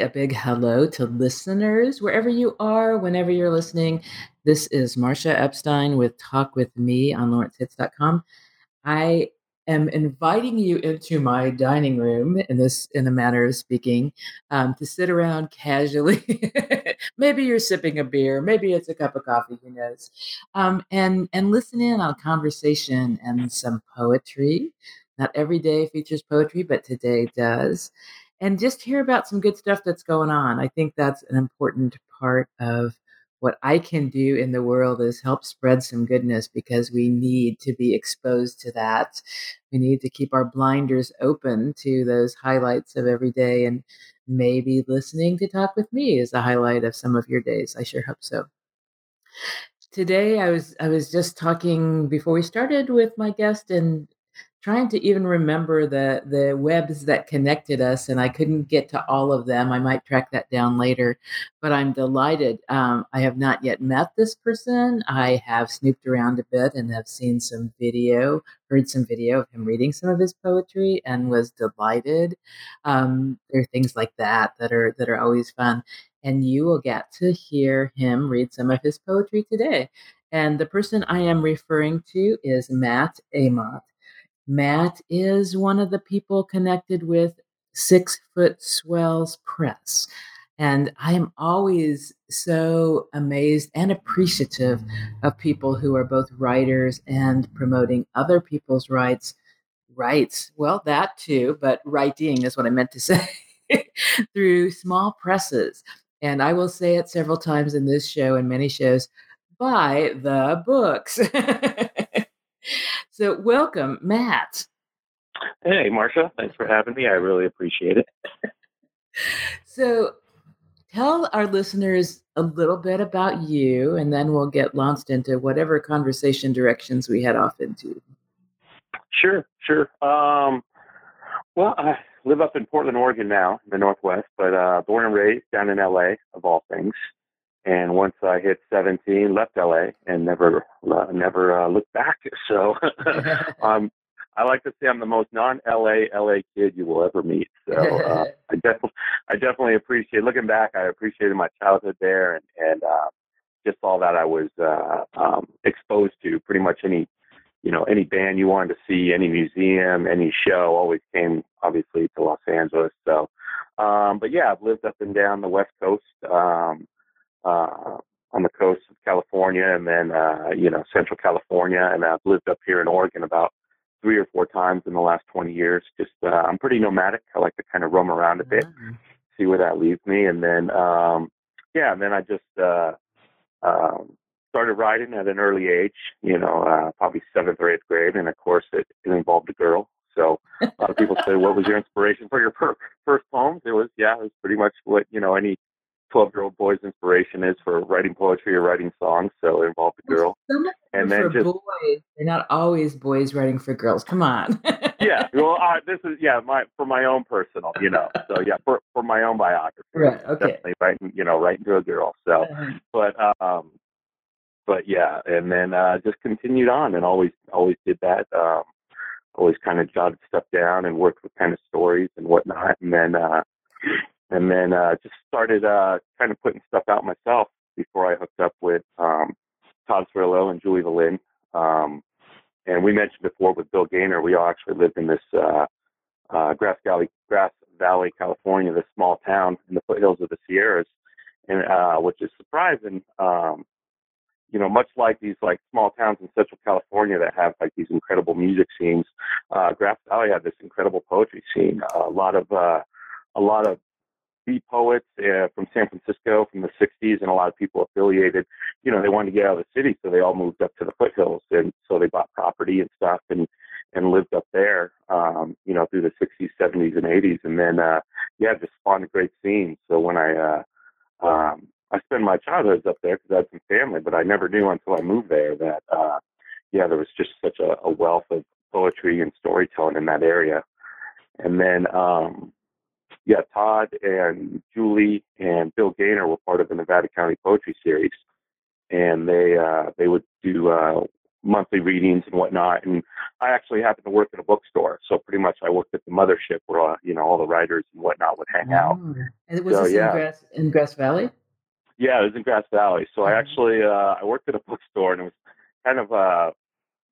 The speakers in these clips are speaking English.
a big hello to listeners wherever you are, whenever you're listening. This is Marcia Epstein with Talk with Me on lawrencehits.com. I am inviting you into my dining room in this, in a manner of speaking, um, to sit around casually. maybe you're sipping a beer, maybe it's a cup of coffee, who knows, um, and and listen in on conversation and some poetry. Not every day features poetry, but today does. And just hear about some good stuff that's going on. I think that's an important part of what I can do in the world is help spread some goodness because we need to be exposed to that. We need to keep our blinders open to those highlights of every day and maybe listening to talk with me is a highlight of some of your days. I sure hope so. Today I was I was just talking before we started with my guest and trying to even remember the the webs that connected us and i couldn't get to all of them. I might track that down later but i'm delighted. Um, i have not yet met this person. I have snooped around a bit and have seen some video heard some video of him reading some of his poetry and was delighted. Um, there are things like that that are that are always fun and you will get to hear him read some of his poetry today. And the person i am referring to is matt amott Matt is one of the people connected with Six Foot Swells Press. And I am always so amazed and appreciative of people who are both writers and promoting other people's rights. Rights, well, that too, but writing is what I meant to say through small presses. And I will say it several times in this show and many shows buy the books. So, welcome, Matt. Hey, Marcia. Thanks for having me. I really appreciate it. so, tell our listeners a little bit about you, and then we'll get launched into whatever conversation directions we head off into. Sure, sure. Um, well, I live up in Portland, Oregon now, in the Northwest, but uh, born and raised down in LA, of all things. And once I hit 17, left LA and never uh, never uh, looked back. So um, I like to say I'm the most non-LA LA kid you will ever meet. So uh, I definitely I definitely appreciate looking back. I appreciated my childhood there and and uh, just all that I was uh, um, exposed to. Pretty much any you know any band you wanted to see, any museum, any show, always came obviously to Los Angeles. So, um, but yeah, I've lived up and down the West Coast. Um, uh, on the coast of California and then, uh, you know, Central California. And I've lived up here in Oregon about three or four times in the last 20 years. Just, uh, I'm pretty nomadic. I like to kind of roam around a bit, mm-hmm. see where that leads me. And then, um, yeah, and then I just, uh, um, started riding at an early age, you know, uh, probably seventh or eighth grade. And of course it, it involved a girl. So a lot of people say, what was your inspiration for your first poems? It was, yeah, it was pretty much what, you know, any 12 year old boy's inspiration is for writing poetry or writing songs. So it involved a girl. and then just boys. They're not always boys writing for girls. Come on. yeah. Well, uh, this is, yeah, my, for my own personal, you know, so yeah, for, for my own biography. Right. Okay. Definitely writing, you know, writing to a girl. So, uh-huh. but, um, but yeah, and then, uh, just continued on and always, always did that. Um, always kind of jotted stuff down and worked with kind of stories and whatnot. And then, uh, and then uh, just started uh, kind of putting stuff out myself before I hooked up with um, Todd Cirillo and Julie Valin. Um, and we mentioned before with Bill Gainer, we all actually lived in this uh, uh, Grass Valley, Grass Valley, California, this small town in the foothills of the Sierras, and uh, which is surprising. Um, you know, much like these like small towns in Central California that have like these incredible music scenes, uh, Grass Valley had this incredible poetry scene. Uh, a lot of uh, a lot of poets uh, from San Francisco from the 60s, and a lot of people affiliated. You know, they wanted to get out of the city, so they all moved up to the foothills, and so they bought property and stuff, and and lived up there. Um, you know, through the 60s, 70s, and 80s, and then uh, yeah, just spawned a great scene. So when I uh, um, I spent my childhood up there because I had some family, but I never knew until I moved there that uh, yeah, there was just such a, a wealth of poetry and storytelling in that area. And then um, yeah, Todd and Julie and Bill Gainer were part of the Nevada County Poetry Series, and they uh, they would do uh, monthly readings and whatnot. And I actually happened to work at a bookstore, so pretty much I worked at the mothership where uh, you know all the writers and whatnot would hang out. Oh. And was so, this yeah. in, Grass, in Grass Valley? Yeah, it was in Grass Valley. So I mm-hmm. actually uh, I worked at a bookstore, and it was kind of uh,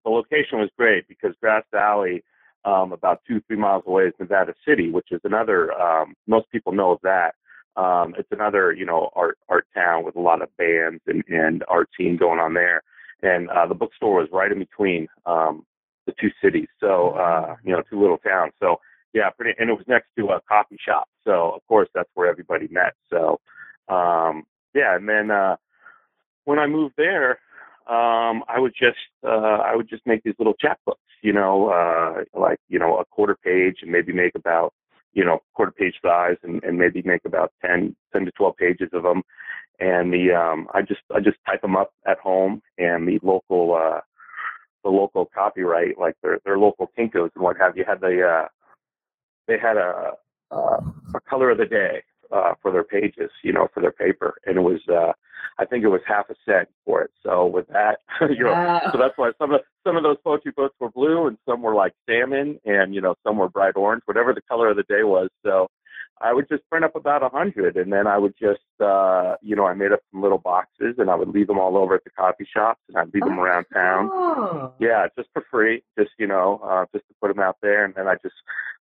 the location was great because Grass Valley, um, about two three miles away, is Nevada City, which is another. Um, most people know of that. Um, it's another you know art art town with a lot of bands and and art scene going on there. And uh, the bookstore was right in between um, the two cities, so uh, you know two little towns. So yeah, pretty, and it was next to a coffee shop. So of course that's where everybody met. So um, yeah, and then uh, when I moved there, um, I would just uh, I would just make these little chapbooks, you know, uh, like you know a quarter page and maybe make about you know quarter page size and, and maybe make about 10, 10 to twelve pages of them, and the um, I just I just type them up at home and the local uh, the local copyright like their their local Kinkos and what have you had the uh, they had a uh, a color of the day uh, for their pages, you know, for their paper, and it was uh, I think it was half a cent for it. So with that, you know, wow. so that's why some of some of those poetry books were blue, and some were like salmon, and you know, some were bright orange, whatever the color of the day was. So I would just print up about a hundred, and then I would just, uh, you know, I made up some little boxes, and I would leave them all over at the coffee shops, and I'd leave oh, them around town. Oh. Yeah, just for free, just you know, uh, just to put them out there, and then I just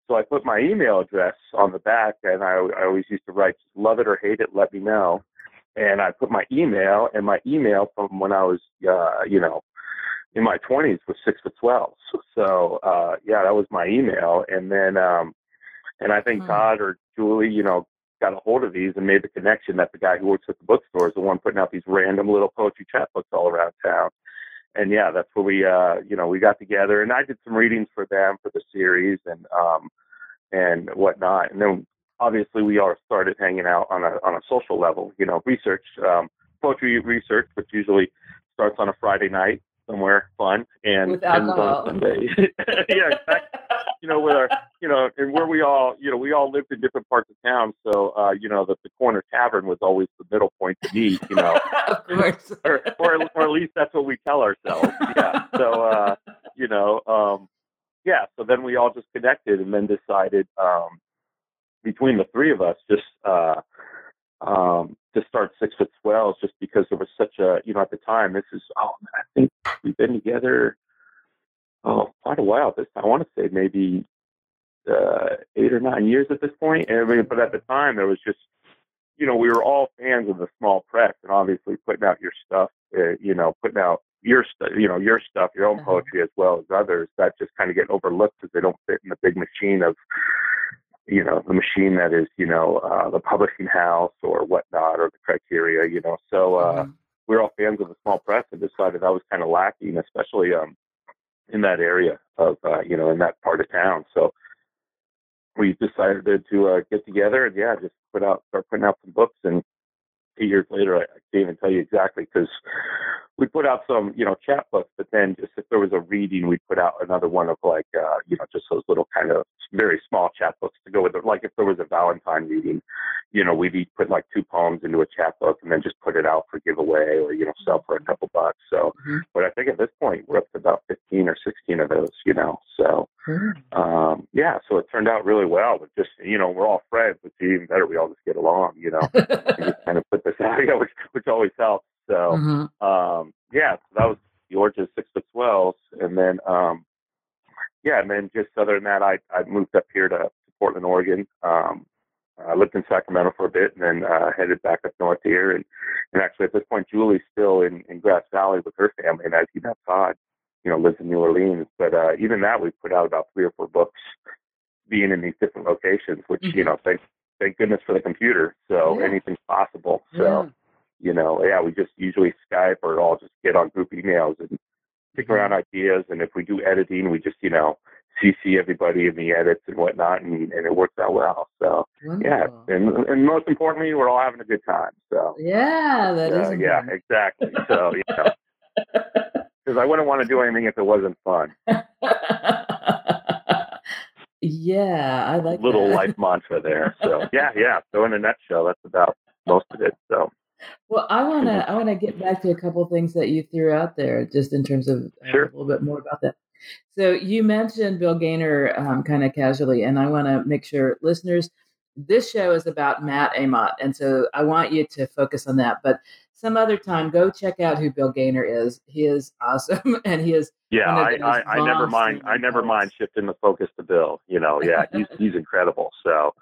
so I put my email address on the back, and I, I always used to write, love it or hate it, let me know. And I put my email, and my email from when I was, uh, you know, in my 20s was six foot 12. So, uh, yeah, that was my email. And then, um, and I think mm-hmm. Todd or Julie, you know, got a hold of these and made the connection that the guy who works at the bookstore is the one putting out these random little poetry chapbooks all around town and yeah, that's where we, uh, you know, we got together and I did some readings for them for the series and, um, and whatnot. And then obviously we all started hanging out on a, on a social level, you know, research, um, poetry research, which usually starts on a Friday night somewhere fun and with alcohol. ends on Sunday. yeah, exactly you know, with our, you know, and where we all, you know, we all lived in different parts of town. So, uh, you know, the, the corner tavern was always the middle point to meet, you know, of course. or, or, or at least that's what we tell ourselves. Yeah. So, uh, you know, um, yeah. So then we all just connected and then decided, um, between the three of us, just, uh, um, to start Six Foot Swells just because there was such a, you know, at the time, this is, oh, I think we've been together oh, quite a while. This I want to say maybe uh, eight or nine years at this point. And I mean, but at the time, there was just, you know, we were all fans of the small press, and obviously putting out your stuff, uh, you know, putting out your stuff, you know, your stuff, your own uh-huh. poetry as well as others. That just kind of get overlooked because they don't fit in the big machine of, you know, the machine that is, you know, uh, the publishing house or whatnot or the criteria, you know. So uh, mm-hmm. we we're all fans of the small press and decided that was kind of lacking, especially um, in that area of uh, you know in that part of town. So we decided to uh, get together and yeah, just put out start putting out some books. And eight years later, I, I can't even tell you exactly because we put out some, you know, chapbooks, but then just if there was a reading, we'd put out another one of like, uh, you know, just those little kind of very small chapbooks to go with it. Like if there was a Valentine reading, you know, we'd each put like two poems into a chapbook and then just put it out for giveaway or, you know, sell for a couple bucks. So, mm-hmm. but I think at this point we're up to about 15 or 16 of those, you know, so, mm-hmm. um, yeah, so it turned out really well, but just, you know, we're all friends, which is even better. We all just get along, you know, and just kind of put out, which, which always helps. So, mm-hmm. um, yeah, so that was origin Six Foot Swells. And then, um, yeah, and then just other than that, I, I moved up here to, to Portland, Oregon. Um, I lived in Sacramento for a bit and then uh, headed back up north here. And, and actually, at this point, Julie's still in, in Grass Valley with her family. And as you know, Todd, you know, lives in New Orleans. But uh, even that, we put out about three or four books being in these different locations, which, mm-hmm. you know, thank, thank goodness for the computer. So yeah. anything's possible. So. Yeah you know, yeah, we just usually Skype or all just get on group emails and kick around mm-hmm. ideas. And if we do editing, we just, you know, CC everybody in the edits and whatnot, and, and it works out well. So yeah, and and most importantly, we're all having a good time. So yeah, that uh, is yeah, exactly. So you know, because I wouldn't want to do anything if it wasn't fun. yeah, I like little that. life mantra there. So yeah, yeah. So in a nutshell, that's about most of it. So Well, I want to I want to get back to a couple of things that you threw out there, just in terms of uh, a little bit more about that. So you mentioned Bill Gainer um, kind of casually, and I want to make sure listeners, this show is about Matt Amott, and so I want you to focus on that. But some other time, go check out who Bill Gainer is. He is awesome, and he is. Yeah, I, I, I never mind. I never mind shifting the focus to Bill. You know, yeah, he's he's incredible. So,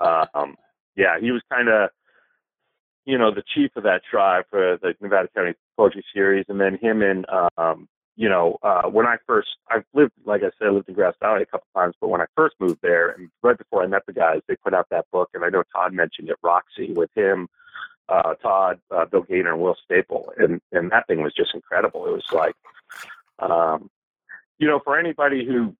um, yeah, he was kind of, you know, the chief of that tribe for the Nevada County Poetry Series, and then him and, um, you know, uh, when I first, I've lived, like I said, I lived in Grass Valley a couple times, but when I first moved there, and right before I met the guys, they put out that book, and I know Todd mentioned it, Roxy, with him uh, Todd, uh, Bill Gainer, and Will Staple, and and that thing was just incredible. It was like, um, you know, for anybody who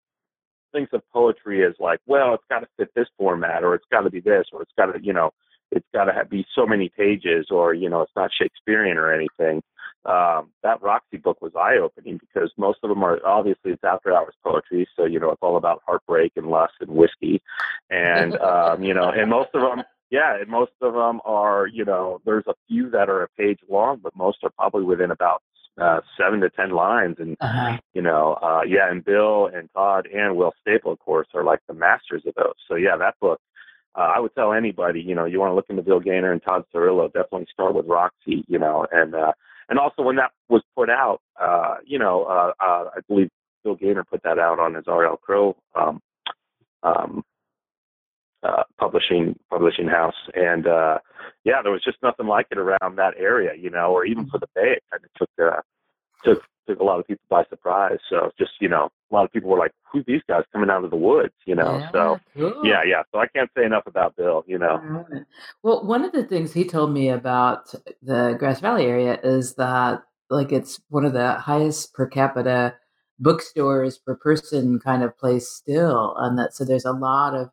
thinks of poetry as like, well, it's got to fit this format, or it's got to be this, or it's got to, you know, it's got to be so many pages, or you know, it's not Shakespearean or anything. Um, that Roxy book was eye opening because most of them are obviously it's after hours poetry, so you know it's all about heartbreak and lust and whiskey, and um, you know, and most of them yeah, and most of them are, you know, there's a few that are a page long, but most are probably within about uh, seven to ten lines. And uh-huh. you know, uh, yeah, and Bill and Todd and Will Staple, of course, are like the masters of those. So yeah, that book. Uh, I would tell anybody, you know, you want to look into Bill Gainer and Todd Cirillo, definitely start with Roxy, you know, and uh, and also when that was put out, uh, you know, uh, uh, I believe Bill Gainer put that out on his R.L. Crow um, um, uh, publishing publishing house, and uh, yeah, there was just nothing like it around that area, you know, or even for the Bay. It kind of took uh, took took a lot of people by surprise. So just you know, a lot of people were like, "Who's these guys coming out of the woods?" You know. Yeah, so cool. yeah, yeah. So I can't say enough about Bill. You know. Well, one of the things he told me about the Grass Valley area is that like it's one of the highest per capita bookstores per person kind of place still and that so there's a lot of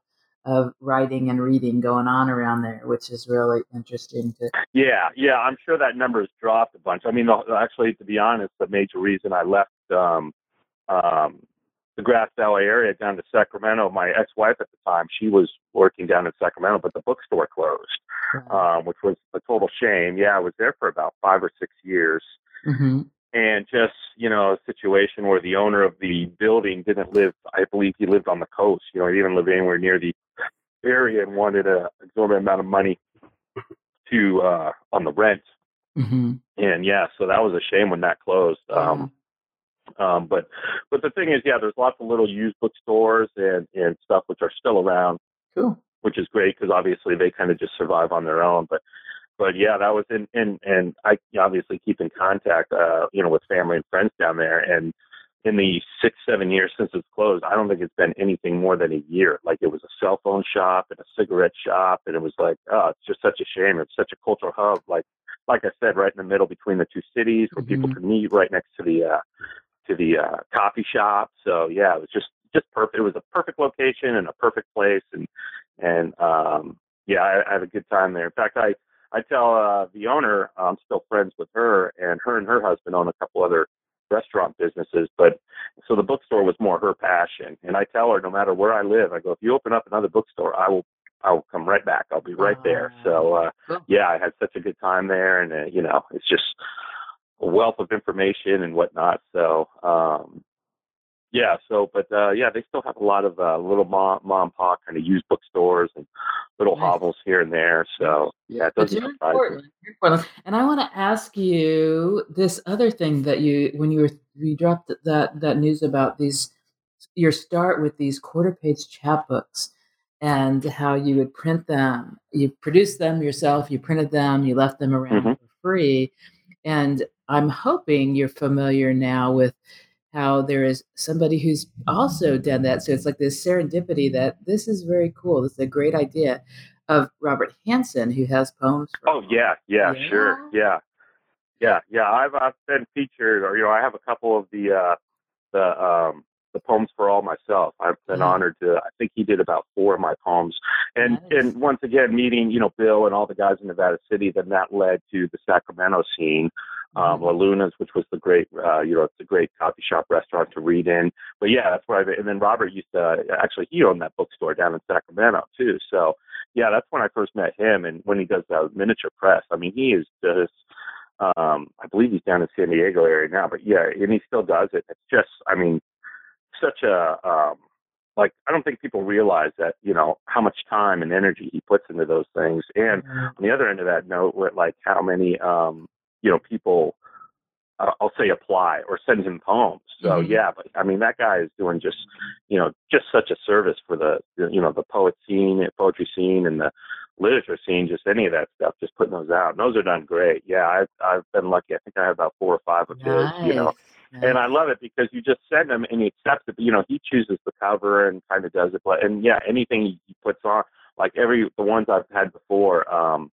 of writing and reading going on around there, which is really interesting to. Yeah, yeah, I'm sure that number has dropped a bunch. I mean, actually, to be honest, the major reason I left um, um, the Grass Valley area down to Sacramento, my ex-wife at the time, she was working down in Sacramento, but the bookstore closed, um, which was a total shame. Yeah, I was there for about five or six years. Mm-hmm and just you know a situation where the owner of the building didn't live i believe he lived on the coast you know he didn't live anywhere near the area and wanted a exorbitant amount of money to uh on the rent. Mm-hmm. and yeah so that was a shame when that closed um um but but the thing is yeah there's lots of little used bookstores and and stuff which are still around. Cool. Which is great because obviously they kind of just survive on their own but but yeah, that was in, in and I obviously keep in contact, uh, you know, with family and friends down there. And in the six, seven years since it's closed, I don't think it's been anything more than a year. Like it was a cell phone shop and a cigarette shop, and it was like, oh, it's just such a shame. It's such a cultural hub, like, like I said, right in the middle between the two cities, where mm-hmm. people could meet, right next to the, uh, to the uh, coffee shop. So yeah, it was just, just perfect. It was a perfect location and a perfect place, and and um, yeah, I, I had a good time there. In fact, I I tell uh, the owner I'm still friends with her, and her and her husband own a couple other restaurant businesses. But so the bookstore was more her passion, and I tell her no matter where I live, I go if you open up another bookstore, I will I will come right back. I'll be right there. So uh, yeah, I had such a good time there, and uh, you know it's just a wealth of information and whatnot. So um, yeah, so but uh yeah, they still have a lot of uh little mom mom pop kind of used bookstores and little nice. hovels here and there. So yeah, it doesn't important. important. And I want to ask you this other thing that you when you were you dropped that that news about these your start with these quarter page chapbooks and how you would print them. You produced them yourself, you printed them, you left them around mm-hmm. for free. And I'm hoping you're familiar now with how there is somebody who's also done that. So it's like this serendipity that this is very cool. This is a great idea of Robert Hansen, who has poems. oh yeah, yeah, yeah, sure, yeah, yeah, yeah. I've I've been featured, or you know, I have a couple of the uh, the um, the poems for all myself. I've been yeah. honored to. I think he did about four of my poems, and nice. and once again meeting you know Bill and all the guys in Nevada City. Then that led to the Sacramento scene um, mm-hmm. La Luna's, which was the great, uh, you know, it's a great coffee shop restaurant to read in. But yeah, that's where I. And then Robert used to actually he owned that bookstore down in Sacramento too. So yeah, that's when I first met him. And when he does the miniature press, I mean, he is just. Um, I believe he's down in San Diego area now, but yeah, and he still does it. It's just, I mean, such a um, like I don't think people realize that you know how much time and energy he puts into those things. And mm-hmm. on the other end of that note, with like how many um, you know people uh, I'll say apply or send him poems. So mm-hmm. yeah, but I mean that guy is doing just you know just such a service for the you know the poet scene, poetry scene, and the literature scene. Just any of that stuff, just putting those out. And those are done great. Yeah, I've I've been lucky. I think I have about four or five of nice. his. You know, and I love it because you just send him and he accepts it. But, you know, he chooses the cover and kind of does it. But and yeah, anything he puts on, like every the ones I've had before, um,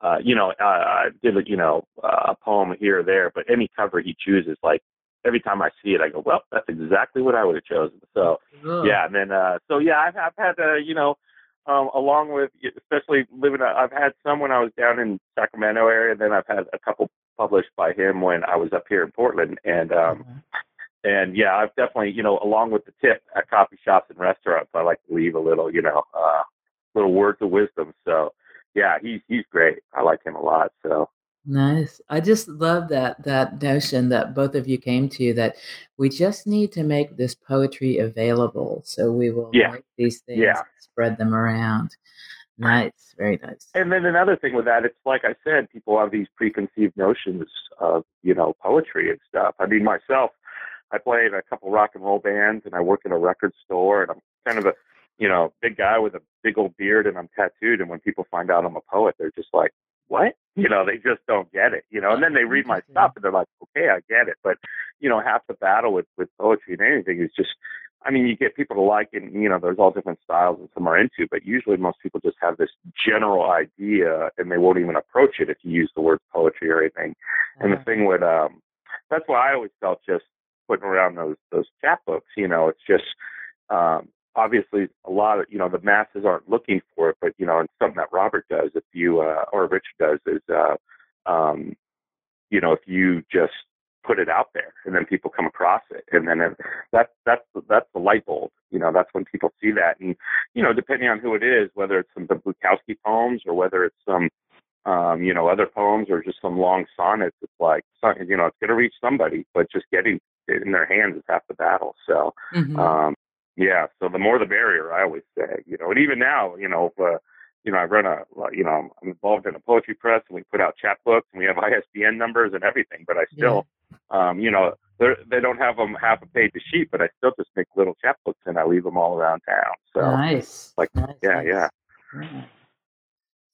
uh, you know, uh, I did you know uh, a poem here or there, but any cover he chooses, like every time I see it, I go, well, that's exactly what I would have chosen. So yeah, and then uh, so yeah, I've, I've had uh, you know. Um, along with, especially living, I've had some when I was down in Sacramento area. Then I've had a couple published by him when I was up here in Portland, and um, mm-hmm. and yeah, I've definitely you know along with the tip at coffee shops and restaurants, I like to leave a little you know uh, little words of wisdom. So yeah, he's he's great. I like him a lot. So nice. I just love that that notion that both of you came to that we just need to make this poetry available, so we will yeah. make these things yeah. spread them around. Nice, very nice. And then another thing with that, it's like I said, people have these preconceived notions of, you know, poetry and stuff. I mean, myself, I play in a couple rock and roll bands and I work in a record store and I'm kind of a, you know, big guy with a big old beard and I'm tattooed. And when people find out I'm a poet, they're just like, what? You know, they just don't get it, you know, and then they read my stuff and they're like, okay, I get it. But, you know, half the battle with, with poetry and anything is just I mean, you get people to like it, and, you know, there's all different styles that some are into, but usually most people just have this general idea and they won't even approach it if you use the word poetry or anything. Mm-hmm. And the thing with, um, that's why I always felt just putting around those, those chapbooks, you know, it's just, um, obviously a lot of, you know, the masses aren't looking for it, but, you know, and something that Robert does, if you, uh, or Richard does is, uh, um, you know, if you just put it out there and then people come across it and then it, that's that's that's the light bulb you know that's when people see that and you know depending on who it is whether it's some the Bukowski poems or whether it's some um you know other poems or just some long sonnets it's like you know it's going to reach somebody but just getting it in their hands is half the battle so mm-hmm. um yeah so the more the barrier i always say you know and even now you know if, uh, you know, I run a, you know, I'm involved in a poetry press and we put out chapbooks and we have ISBN numbers and everything, but I still, yeah. um, you know, they they don't have them half a page a sheet, but I still just make little chapbooks and I leave them all around town. So nice. Like, nice, yeah, nice. yeah, yeah.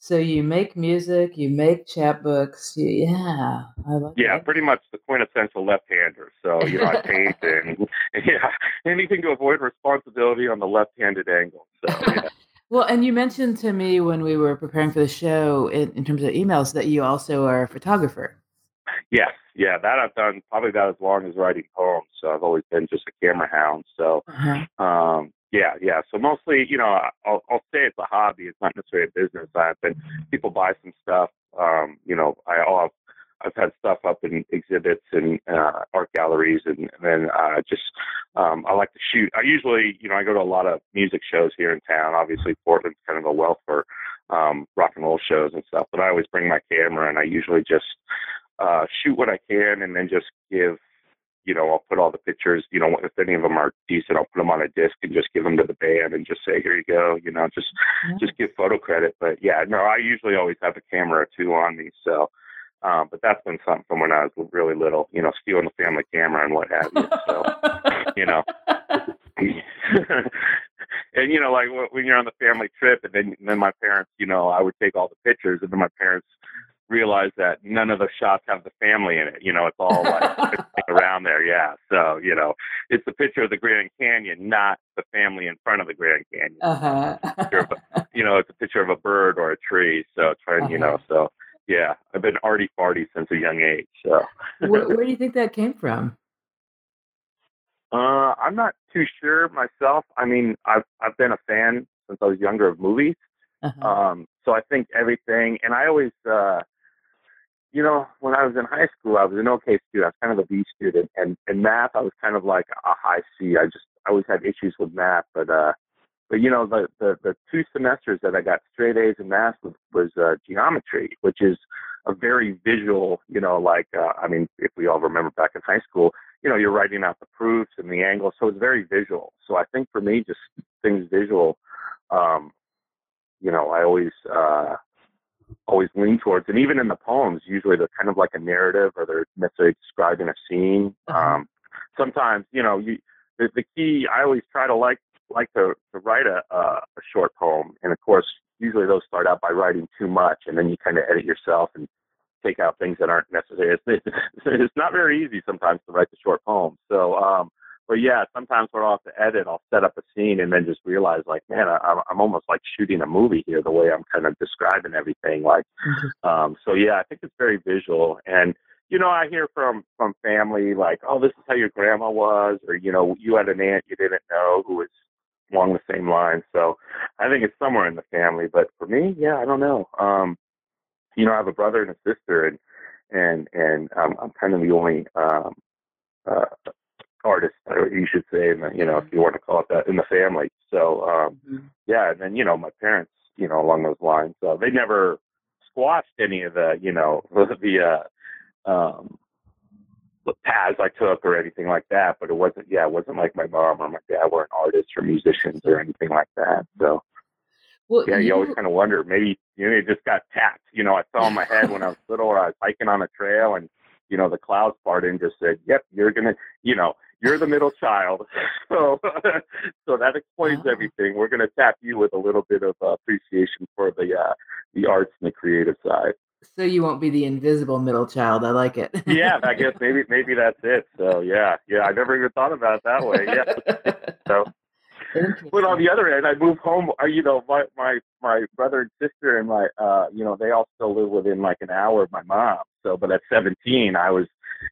So you make music, you make chapbooks. You, yeah, yeah, that. pretty much the quintessential left-hander. So you know, I paint and yeah, anything to avoid responsibility on the left-handed angle. So yeah. Well, and you mentioned to me when we were preparing for the show in, in terms of emails that you also are a photographer. Yes, yeah, that I've done probably about as long as writing poems. So I've always been just a camera hound. So, uh-huh. um, yeah, yeah. So mostly, you know, I'll, I'll say it's a hobby. It's not necessarily a business. I've been people buy some stuff. Um, you know, I have I've had stuff up in exhibits and uh, art galleries, and, and then uh, just um, I like to shoot. I usually, you know, I go to a lot of music shows here in town. Obviously, Portland's kind of a wealth for um, rock and roll shows and stuff. But I always bring my camera, and I usually just uh, shoot what I can, and then just give. You know, I'll put all the pictures. You know, if any of them are decent, I'll put them on a disc and just give them to the band and just say, "Here you go." You know, just yeah. just give photo credit. But yeah, no, I usually always have a camera or two on me. So um, but that's been something from when I was really little, you know, stealing the family camera and what have you. So, you know, and you know, like when you're on the family trip, and then and then my parents, you know, I would take all the pictures, and then my parents realized that none of the shots have the family in it. You know, it's all like around there. Yeah. So, you know, it's the picture of the Grand Canyon, not the family in front of the Grand Canyon. Uh-huh. a, you know, it's a picture of a bird or a tree. So trying, uh-huh. you know, so yeah, I've been arty farty since a young age. So, where, where, do you think that came from? Uh, I'm not too sure myself. I mean, I've I've been a fan since I was younger of movies. Uh-huh. Um, so I think everything, and I always, uh, you know, when I was in high school, I was an okay student. I was kind of a B student, and in math, I was kind of like a high C. I just I always had issues with math, but uh, but you know, the the, the two semesters that I got straight A's in math was, was uh, geometry, which is a very visual, you know, like uh, I mean, if we all remember back in high school, you know, you're writing out the proofs and the angles, so it's very visual. So I think for me, just things visual, um, you know, I always uh, always lean towards. And even in the poems, usually they're kind of like a narrative or they're necessarily describing a scene. Uh-huh. Um, sometimes, you know, you, the, the key, I always try to like, like to, to write a, a, a short poem. And of course, usually those start out by writing too much and then you kind of edit yourself and take out things that aren't necessary. It's, it's not very easy sometimes to write the short poems. So, um, but yeah, sometimes when I'll have to edit, I'll set up a scene and then just realize, like, man, I, I'm almost like shooting a movie here, the way I'm kind of describing everything. Like, um, so yeah, I think it's very visual. And you know, I hear from from family like, oh, this is how your grandma was, or you know, you had an aunt you didn't know who was along the same line. So I think it's somewhere in the family. But for me, yeah, I don't know. Um, you know, I have a brother and a sister, and and and um, I'm kind of the only um, uh, artist, or you should say, in the, you know, if you want to call it that, in the family. So, um, mm-hmm. yeah, and then, you know, my parents, you know, along those lines, uh, they never squashed any of the, you know, the, uh, um, the paths I took or anything like that, but it wasn't, yeah, it wasn't like my mom or my dad were an artists or musicians or anything like that. So, well, yeah, you, you always kind of wonder, maybe, you know, it just got tapped. You know, I fell on my head when I was little or I was hiking on a trail and, you know, the clouds part and just said, yep, you're going to, you know, you're the middle child, so so that explains oh. everything. We're going to tap you with a little bit of uh, appreciation for the uh, the arts and the creative side. So you won't be the invisible middle child. I like it. yeah, I guess maybe maybe that's it. So yeah, yeah, I never even thought about it that way. Yeah. so but on the other end, I moved home. Uh, you know, my my my brother and sister and my uh, you know, they all still live within like an hour of my mom. So, but at 17, I was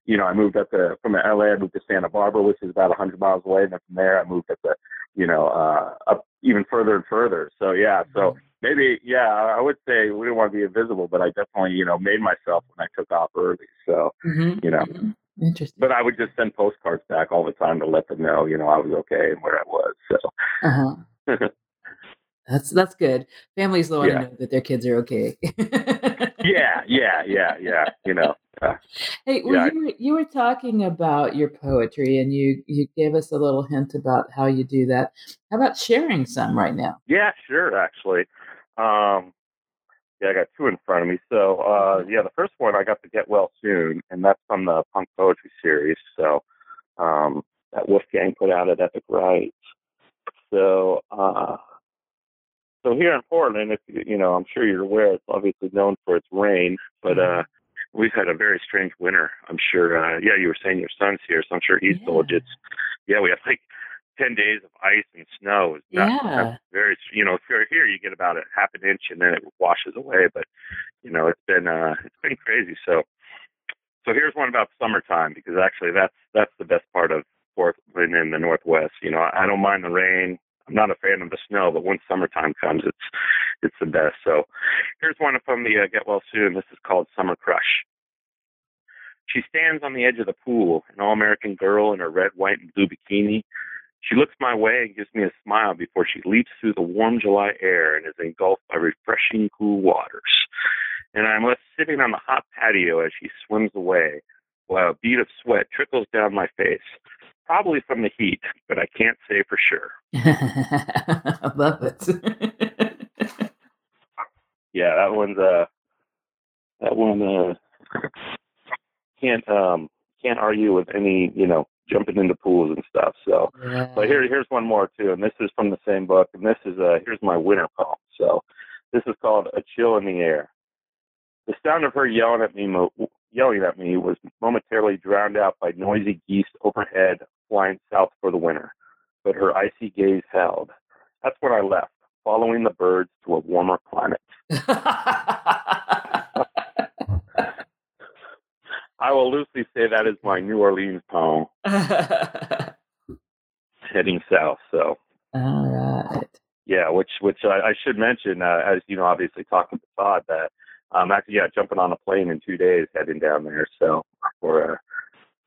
you know, I moved up to from LA. I moved to Santa Barbara, which is about 100 miles away, and then from there I moved up to, you know, uh, up even further and further. So yeah, so mm-hmm. maybe yeah, I would say we didn't want to be invisible, but I definitely you know made myself when I took off early. So mm-hmm. you know. Mm-hmm. Interesting. But I would just send postcards back all the time to let them know, you know, I was okay and where I was. So. Uh-huh. that's that's good. Families want yeah. to know that their kids are okay. yeah, yeah, yeah, yeah. You know. hey, well, yeah. you, were, you were talking about your poetry, and you you gave us a little hint about how you do that. How about sharing some right now? Yeah, sure. Actually, um, yeah, I got two in front of me. So, uh, yeah, the first one I got to get well soon, and that's from the punk poetry series. So, um, that Wolfgang put out at Epic Rites. So, uh, so here in Portland, if you, you know, I'm sure you're aware, it's obviously known for its rain, but mm-hmm. uh, we've had a very strange winter. I'm sure. Uh, yeah, you were saying your son's here, so I'm sure he's yeah. told. It's, yeah, we have like ten days of ice and snow. It's not, yeah. very. You know, if you're here, you get about a half an inch, and then it washes away. But you know, it's been uh, it's been crazy. So, so here's one about summertime because actually that's that's the best part of Portland in the Northwest. You know, I don't mind the rain. I'm not a fan of the snow, but once summertime comes, it's it's the best. So here's one from the uh, Get Well Soon. This is called Summer Crush. She stands on the edge of the pool, an all-American girl in her red, white, and blue bikini. She looks my way and gives me a smile before she leaps through the warm July air and is engulfed by refreshing, cool waters. And I'm left sitting on the hot patio as she swims away, while a bead of sweat trickles down my face probably from the heat, but I can't say for sure. I love it. yeah, that one's uh that one uh can't um can't argue with any, you know, jumping into pools and stuff. So yeah. but here here's one more too, and this is from the same book and this is uh here's my winter poem. So this is called A Chill in the Air. The sound of her yelling at me yelling at me was momentarily drowned out by noisy geese overhead flying south for the winter, but her icy gaze held. That's when I left, following the birds to a warmer climate. I will loosely say that is my New Orleans poem. Heading south, so. All right. Yeah, which which I, I should mention, uh, as you know, obviously talking to Todd, that I'm um, actually yeah jumping on a plane in two days heading down there. So for a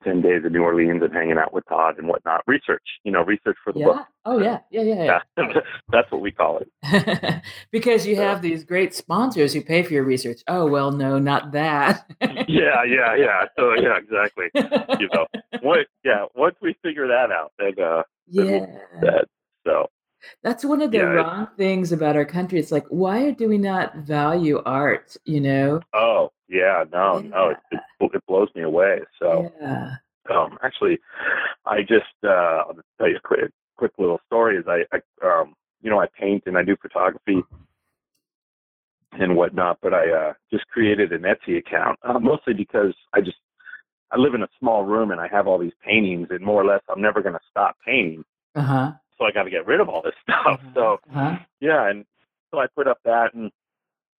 10 days in New Orleans and hanging out with Todd and whatnot. Research, you know, research for the yeah. book. Oh, yeah. Yeah. Yeah. yeah. yeah. That's what we call it. because you have these great sponsors who pay for your research. Oh, well, no, not that. yeah. Yeah. Yeah. So, yeah, exactly. you know, what, yeah. Once we figure that out, then, uh, yeah. That, so, that's one of the yeah, wrong things about our country. It's like, why do we not value art? You know? Oh, yeah, no, yeah. no, it, it, it, blows me away. So, yeah. um, actually, I just uh, I'll just tell you a quick, quick little story. Is I, I um, you know, I paint and I do photography and whatnot, but I uh, just created an Etsy account uh, mostly because I just I live in a small room and I have all these paintings, and more or less I'm never going to stop painting. Uh huh so I got to get rid of all this stuff. Uh-huh. So uh-huh. yeah, and so I put up that, and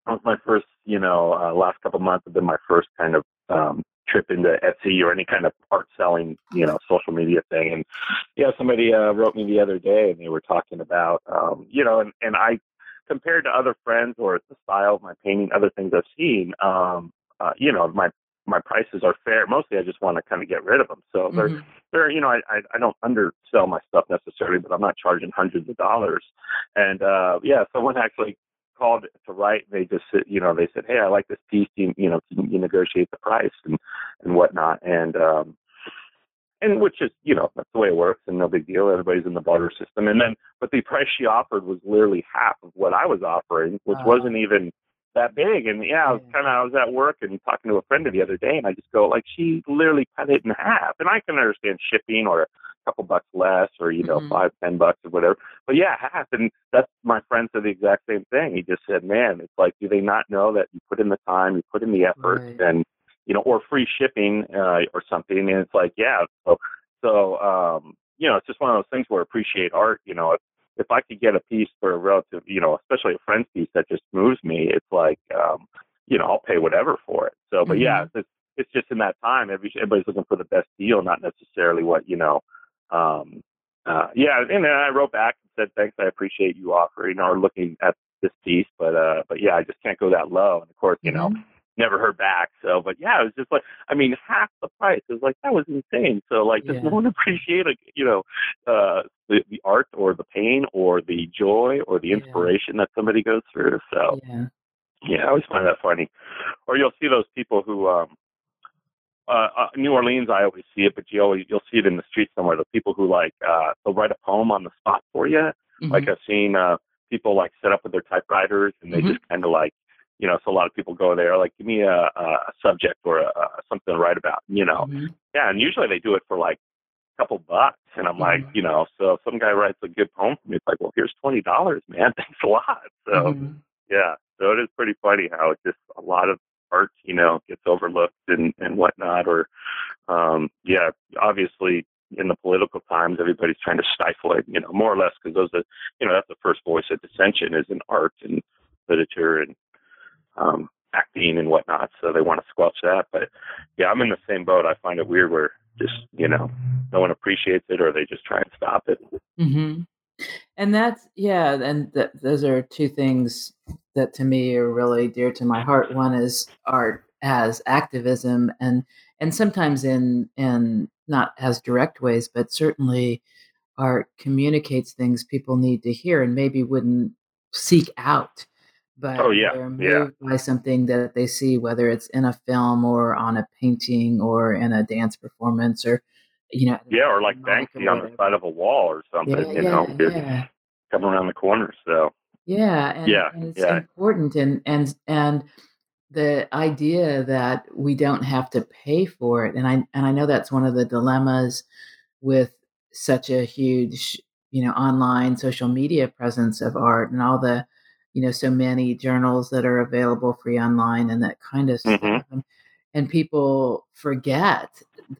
that was my first, you know, uh, last couple months have been my first kind of um, trip into Etsy or any kind of art selling, you know, social media thing. And yeah, somebody uh, wrote me the other day, and they were talking about, um, you know, and and I compared to other friends or the style of my painting, other things I've seen, um, uh, you know, my my prices are fair. Mostly, I just want to kind of get rid of them. So mm-hmm. they're they're you know I, I I don't undersell my stuff necessarily, but I'm not charging hundreds of dollars. And uh yeah, someone actually called to write. They just said, you know they said, hey, I like this piece. You, you know, can you negotiate the price and and whatnot. And um and which is you know that's the way it works and no big deal everybody's in the barter system and then but the price she offered was literally half of what i was offering which uh, wasn't even that big. And yeah, I was kind of I was at work and talking to a friend the other day, and I just go like, she literally cut it in half. And I can understand shipping or couple bucks less, or you know, mm-hmm. five ten bucks or whatever. But yeah, half. And that's my friend said the exact same thing. He just said, man, it's like, do they not know that you put in the time, you put in the effort, right. and you know, or free shipping uh, or something? And it's like, yeah. So so um, you know, it's just one of those things where appreciate art. You know, if if I could get a piece for a relative, you know, especially a friend's piece that just moves me, it's like, um, you know, I'll pay whatever for it. So, but mm-hmm. yeah, it's, it's just in that time, everybody's looking for the best deal, not necessarily what, you know, um, uh, yeah. And then I wrote back and said, thanks, I appreciate you offering or looking at this piece, but, uh, but yeah, I just can't go that low. And of course, you mm-hmm. know, never heard back. So, but yeah, it was just like, I mean, half the price. It was like, that was insane. So like, does yeah. no one appreciate, you know, uh, the, the art or the pain or the joy or the inspiration yeah. that somebody goes through. So yeah. yeah, I always find that funny. Or you'll see those people who, um, uh, uh, New Orleans, I always see it, but you always you'll see it in the street somewhere. The people who like uh, they'll write a poem on the spot for you. Mm-hmm. Like I've seen uh, people like set up with their typewriters and they mm-hmm. just kind of like you know, so a lot of people go there, like, give me a, a subject or a, a, something to write about, you know. Mm-hmm. Yeah, and usually they do it for like a couple bucks. And I'm like, mm-hmm. you know, so if some guy writes a good poem for me, it's like, well, here's $20, man. Thanks a lot. So, mm-hmm. yeah, so it is pretty funny how it just a lot of art, you know, gets overlooked and, and whatnot. Or, um, yeah, obviously in the political times, everybody's trying to stifle it, you know, more or less because those are, you know, that's the first voice of dissension is in art and literature and um, acting and whatnot. So they want to squelch that. But yeah, I'm in the same boat. I find it weird where just you know no one appreciates it or they just try and stop it. Mm-hmm. And that's yeah, and th- those are two things that to me are really dear to my heart. One is art as activism, and and sometimes in in not as direct ways, but certainly art communicates things people need to hear and maybe wouldn't seek out but oh yeah they're moved yeah. by something that they see whether it's in a film or on a painting or in a dance performance or you know yeah or like banksy on the side of a wall or something yeah, you know yeah. coming around the corner so yeah and, yeah and it's important and and and the idea that we don't have to pay for it and i and i know that's one of the dilemmas with such a huge you know online social media presence of art and all the you know so many journals that are available free online and that kind of stuff mm-hmm. and, and people forget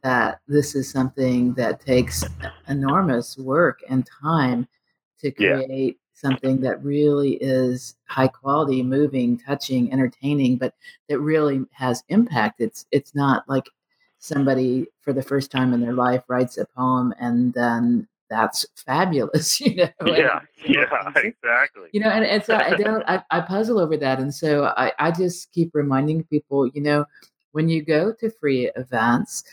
that this is something that takes enormous work and time to create. Something that really is high quality moving touching entertaining but that really has impact it's it's not like somebody for the first time in their life writes a poem and then that's fabulous, you know. Yeah, yeah, exactly. You know, and, and so I don't, I, I puzzle over that. And so I, I just keep reminding people, you know, when you go to free events,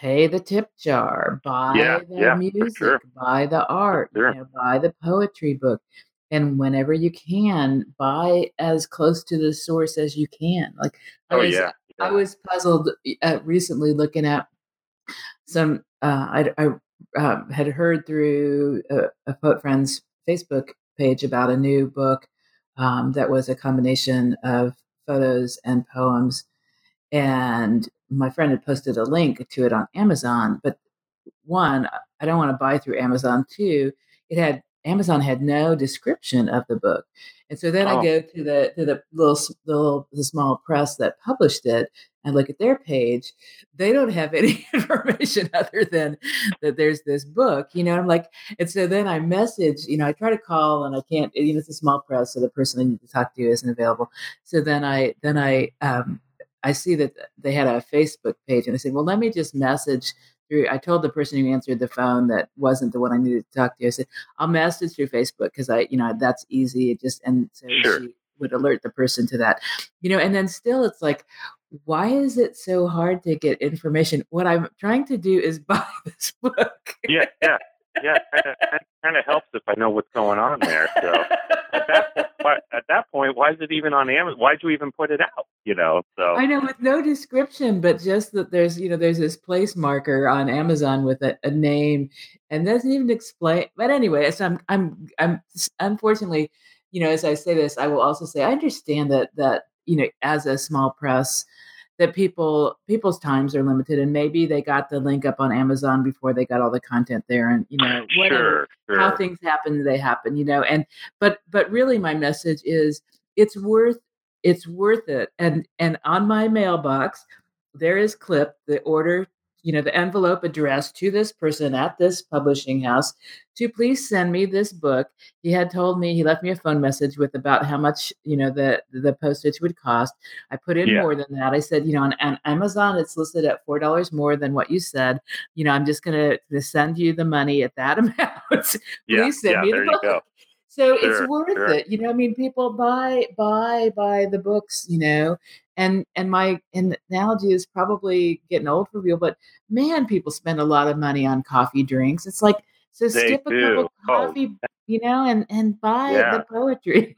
pay the tip jar, buy yeah, the yeah, music, sure. buy the art, sure. you know, buy the poetry book. And whenever you can, buy as close to the source as you can. Like, oh, I was, yeah, yeah. I was puzzled uh, recently looking at some, uh, I, I uh, had heard through a, a, poet friend's Facebook page about a new book um, that was a combination of photos and poems. And my friend had posted a link to it on Amazon. But one, I don't want to buy through Amazon. Two, it had Amazon had no description of the book, and so then Oh. I go to the to the little the little the small press that published it and look at their page. They don't have any information other than that there's this book, you know. I'm like, and so then I message, you know, I try to call and I can't. You know, it's a small press, so the person I need to talk to isn't available. So then I then I um, I see that they had a Facebook page, and I said, well, let me just message through. I told the person who answered the phone that wasn't the one I needed to talk to. I said, I'll message through Facebook because I, you know, that's easy. It just and so Sure. she would alert the person to that, you know. And then still, it's like, why is it so hard to get information? What I'm trying to do is buy this book. yeah, yeah, yeah. It kind of helps if I know what's going on there. So at that point, why, at that point, why is it even on Amazon? Why'd you even put it out? You know, so I know with no description, but just that there's you know there's this place marker on Amazon with a, a name and doesn't even explain. But anyway, so I'm I'm I'm unfortunately, you know, as I say this, I will also say I understand that that you know as a small press that people people's times are limited and maybe they got the link up on Amazon before they got all the content there and you know whatever sure, how things happen they happen you know and but but really my message is it's worth it's worth it and and on my mailbox there is clip the order you know the envelope addressed to this person at this publishing house to please send me this book he had told me he left me a phone message with about how much you know the the postage would cost i put in Yeah. more than that i said you know on, on amazon it's listed at four dollars more than what you said you know i'm just gonna, send you the money at that amount Yeah, please send yeah. me the book. So Sure, it's worth sure. it you know i mean people buy buy buy the books you know and and my and analogy is probably getting old for people but man people spend a lot of money on coffee drinks it's like so They skip a do. cup of Oh, coffee you know and and buy Yeah. the poetry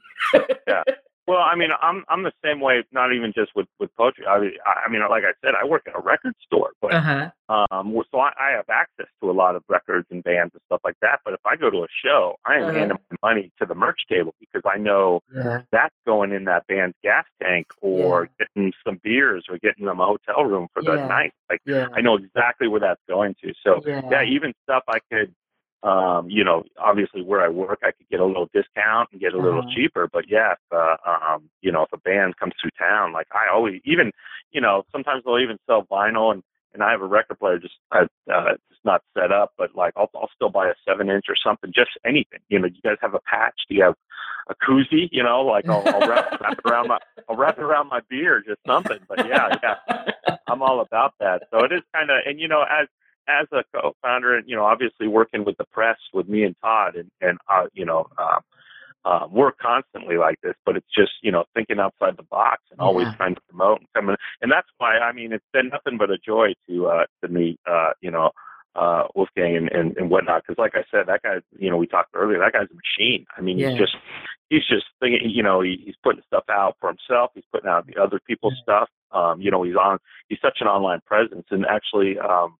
Well, I mean, I'm I'm the same way. Not even just with with poetry. I mean, I I mean, like I said, I work at a record store, but uh-huh um, so I, I have access to a lot of records and bands and stuff like that. But if I go to a show, I am Uh-huh. handing my money to the merch table because I know yeah that's going in that band's gas tank or getting some beers or getting them a hotel room for the Yeah. night. Like yeah I know exactly where that's going to. So yeah yeah, even stuff I could, um, you know, obviously where I work, I could get a little discount and get a little Uh-huh. cheaper. But yeah, if, uh, um, you know, if a band comes through town, like I always, even, you know, sometimes they'll even sell vinyl and, and I have a record player just, uh, uh, just not set up, but like I'll, I'll still buy a seven inch or something, just anything. You know, you guys have a patch? Do you have a koozie? You know, like I'll, I'll wrap, wrap it around my, I'll wrap it around my beer, just something. But yeah, yeah. I'm all about that. So it is kind of, and you know, as as a co-founder, and you know, obviously working with the press with me and Todd, and and uh, you know, um, um, we're constantly like this. But it's just you know thinking outside the box and always Yeah. trying to promote and coming. And that's why I mean, it's been nothing but a joy to uh, to meet uh, you know uh, Wolfgang and, and and whatnot. Because like I said, that guy, you know, we talked earlier. That guy's a machine. I mean, Yeah. he's just he's just thinking. You know, he, he's putting stuff out for himself. He's putting out the other people's stuff. Um, you know, he's on. He's such an online presence, and actually, um,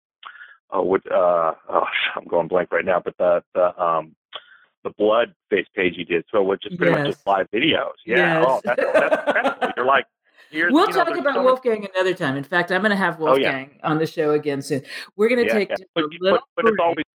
uh, what uh, oh, I'm going blank right now, but the the um, the blood face page he did, so which is pretty much Yes. just live videos. Yeah, Yes. oh, that's, that's incredible. You're like, here's, We'll you know, talk about so much- Wolfgang another time. In fact, I'm going to have Oh, yeah. Wolfgang on the show again soon. We're going to Yeah, take yeah. just But, a little but, but it's always.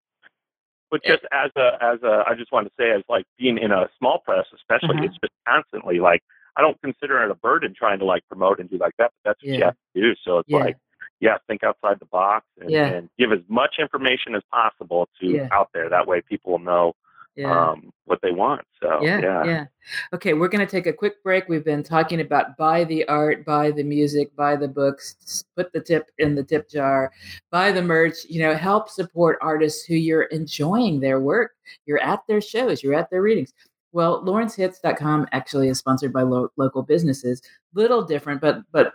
But just as a as a, I just want to say, as like being in a small press, especially, Uh-huh. it's just constantly like I don't consider it a burden trying to like promote and do like that. But that's what you have to do. So it's like, yeah, think outside the box and, Yeah. and give as much information as possible to Yeah. out there. That way, people will know yeah. um, what they want. So yeah, yeah, yeah. Okay, we're going to take a quick break. We've been talking about buy the art, buy the music, buy the books, put the tip in the tip jar, buy the merch. You know, help support artists who you're enjoying their work. You're at their shows, you're at their readings. Well, LawrenceHits.com actually is sponsored by lo- local businesses. Little different, but but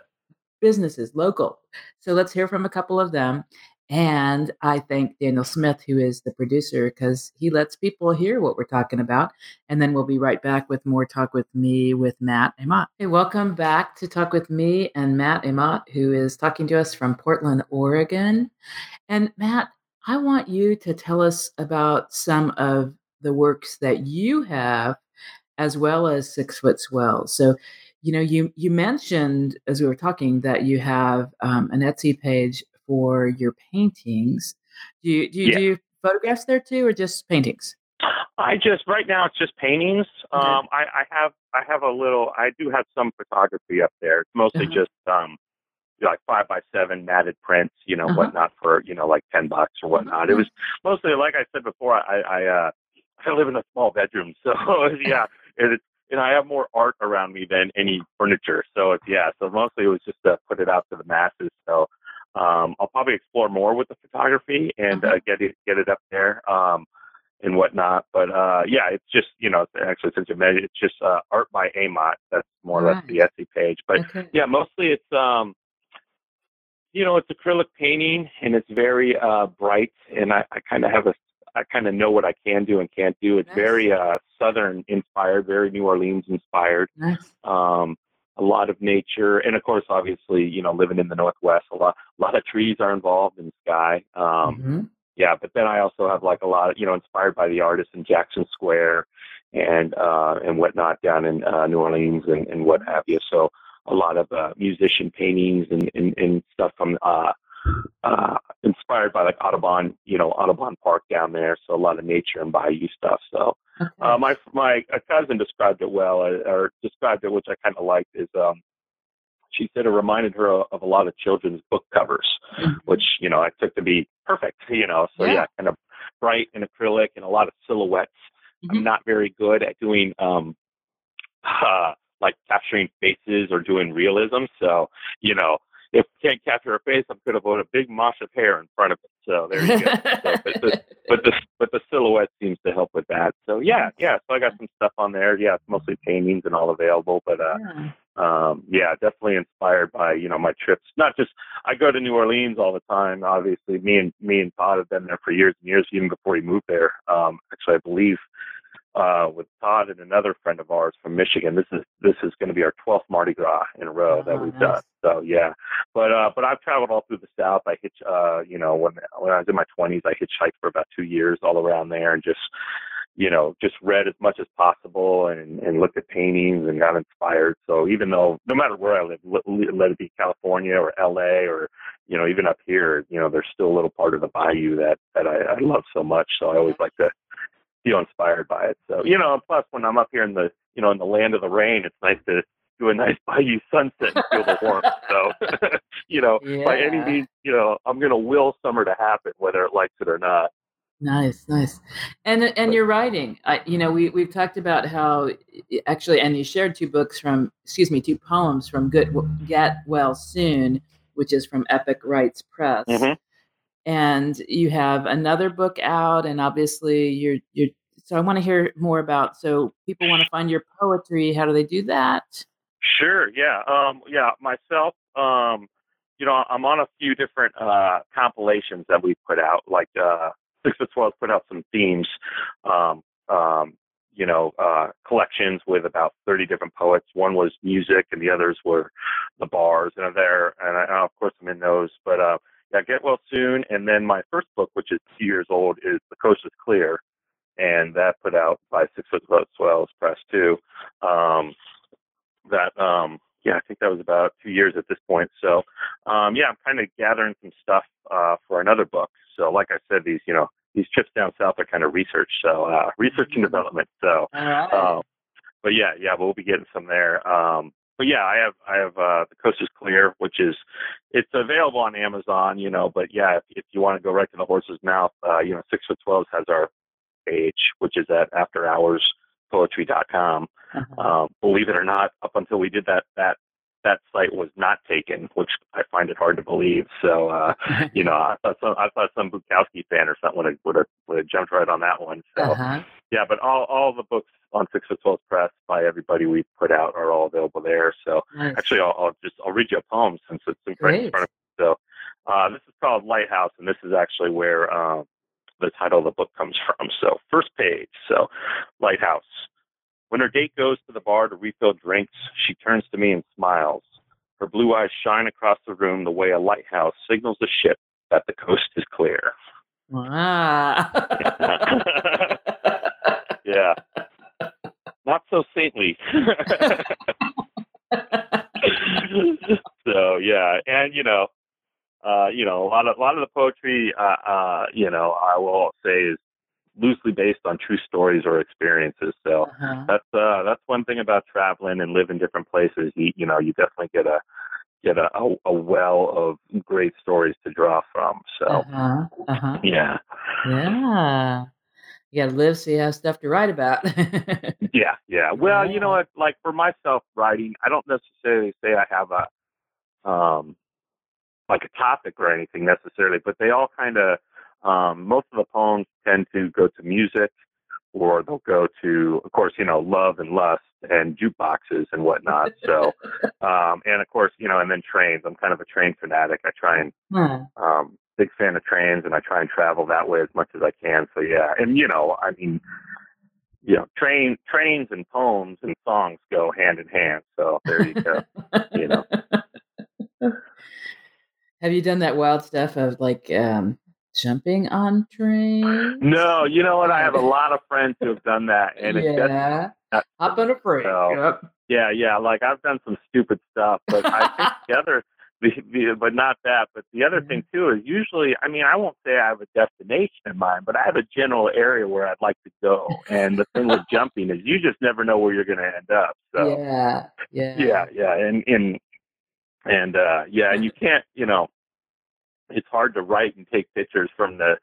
businesses local. So let's hear from a couple of them. And I thank Daniel Smith, who is the producer, because he lets people hear what we're talking about. And then we'll be right back with more Talk with Me with Matt Amott. Hey, welcome back to Talk with Me and Matt Amott, who is talking to us from Portland, Oregon. And Matt, I want you to tell us about some of the works that you have, as well as Six Foot Swells. So, you know, you you mentioned as we were talking that you have um, an Etsy page for your paintings. Do you do you yeah. do photographs there too, or just paintings? I just right now it's just paintings. Okay. Um, I, I have I have a little. I do have some photography up there. It's mostly uh-huh. just um, like five by seven matted prints, you know, uh-huh. whatnot for you know like ten bucks or whatnot. Uh-huh. It was mostly like I said before. I I uh, I live in a small bedroom, so yeah, it's and I have more art around me than any furniture. So it's yeah. So mostly it was just to put it out to the masses. So um, I'll probably explore more with the photography and uh, uh-huh. get it get it up there um, and whatnot. But uh, yeah, it's just you know actually since you mentioned it's just uh, art by Amott. That's more or less the Etsy page. But okay. yeah, mostly it's um, you know it's acrylic painting and it's very uh, bright and I, I kind of have a I kind of know what I can do and can't do. It's nice. very uh, southern inspired, very New Orleans inspired. Nice. Um, a lot of nature, and of course, obviously, you know, living in the Northwest, a lot, a lot of trees are involved in the sky. Um, mm-hmm. Yeah, but then I also have like a lot of, you know, inspired by the artists in Jackson Square and uh, and whatnot down in uh, New Orleans and, and what have you. So a lot of uh, musician paintings and, and, and stuff from uh, uh, inspired by like Audubon, you know, Audubon Park down there. So a lot of nature and bayou stuff. So okay. uh, my my cousin described it well, or described it, which I kind of liked, is um, she said it reminded her of, of a lot of children's book covers, mm-hmm. which you know I took to be perfect. You know, so yeah, yeah kind of bright and acrylic and a lot of silhouettes. Mm-hmm. I'm not very good at doing um, uh, like capturing faces or doing realism. So, you know, if can't capture a face, I'm going to put a big mosh of hair in front of it. So there you go. so, but, the, but the but the silhouette seems to help with that. So yeah, yeah. So I got some stuff on there. Yeah, it's mostly paintings and all available. But uh, yeah. um, yeah, definitely inspired by you know my trips. Not just I go to New Orleans all the time. Obviously, me and me and Todd have been there for years and years, even before he moved there. Um, actually, I believe uh, with Todd and another friend of ours from Michigan. This is this is going to be our 12th Mardi Gras in a row that we've nice. done. So yeah, but uh, but I've traveled all through the South. I hitch, uh, you know, when when I was in my 20s, I hitchhiked for about two years all around there and just you know, just read as much as possible and, and looked at paintings and got inspired. So even though, no matter where I live, let, let it be California or LA or, you know, even up here, you know, there's still a little part of the bayou that, that I, I love so much. So I always like to feel inspired by it. So you know, plus when I'm up here in the you know in the land of the rain, it's nice to do a nice bayou sunset and feel the warmth. So you know, yeah. by any means, you know, I'm gonna will summer to happen, whether it likes it or not. Nice, nice, and and your writing. I, you know, we we've talked about how actually, and you shared two books from, excuse me, two poems from Good Get Well Soon, which is from Epic Rites Press. Mm-hmm and you have another book out and obviously you're you're so i want to hear more about so people want to find your poetry how do they do that? Sure yeah um yeah myself um you know i'm on a few different uh compilations that we put out like uh Six Foot Swells put out some themes um um you know uh collections with about 30 different poets. One was music and the others were the bars and there and I, of course i'm in those but uh yeah, Get Well Soon. And then my first book, which is two years old, is The Coast is Clear. And that put out by Six Foot Swells Press too. Um, that, um, yeah, I think that was about two years at this point. So, um, yeah, I'm kind of gathering some stuff uh, for another book. So, like I said, these, you know, these trips down south are kind of research. So, uh, research and development. So, uh, but yeah, yeah, we'll be getting some there. Um, but yeah, I have I have uh, the Coast is Clear, which is it's available on Amazon, you know. But yeah, if, if you want to go right to the horse's mouth, uh, you know, Six Foot Swells has our page, which is at afterhourspoetry.com. Uh-huh. Um, believe it or not, up until we did that, that that site was not taken, which I find it hard to believe. So, uh, you know, I thought some, I thought some Bukowski fan or something would have, would have, would have jumped right on that one. So, uh-huh. yeah, but all, all the books on Six Foot Swells Press by everybody we put out are all available there. So, nice. actually, I'll, I'll, just, I'll read you a poem since it's in front, in front of me. So, uh, this is called Lighthouse, and this is actually where, um, the title of the book comes from. So, first page. So, Lighthouse. When her date goes to the bar to refill drinks, she turns to me and smiles. Her blue eyes shine across the room the way a lighthouse signals a ship that the coast is clear. Wow. yeah. Not so saintly. so yeah, and you know, uh, you know, a lot of a lot of the poetry, uh, uh, you know, I will say is loosely based on true stories or experiences. So uh-huh. that's uh, that's one thing about traveling and living different places. You, you know, you definitely get a get a, a, a well of great stories to draw from. So uh-huh. Uh-huh. yeah, yeah. You gotta live so you have stuff to write about. yeah, yeah. Well, you know what? Like for myself, writing, I don't necessarily say I have a um like a topic or anything necessarily, but they all kind of um, most of the poems tend to go to music, or they'll go to, of course, you know, love and lust and jukeboxes and whatnot. So, um, and of course, you know, and then trains. I'm kind of a train fanatic. I try and hmm. um, big fan of trains, and I try and travel that way as much as I can. So yeah, and you know, I mean, you know, train trains and poems and songs go hand in hand. So there you go. you know. Have you done that wild stuff of like um, jumping on trains? No, you know what? I have a lot of friends who have done that, and yeah, it's hop on a train. So, yep. Yeah, yeah. Like I've done some stupid stuff, but I think the other, the, the, but not that. But the other thing too is usually, I mean, I won't say I have a destination in mind, but I have a general area where I'd like to go. And the thing with jumping is you just never know where you're going to end up. So yeah, yeah, yeah, yeah, and and and uh yeah, and you can't, you know it's hard to write and take pictures from the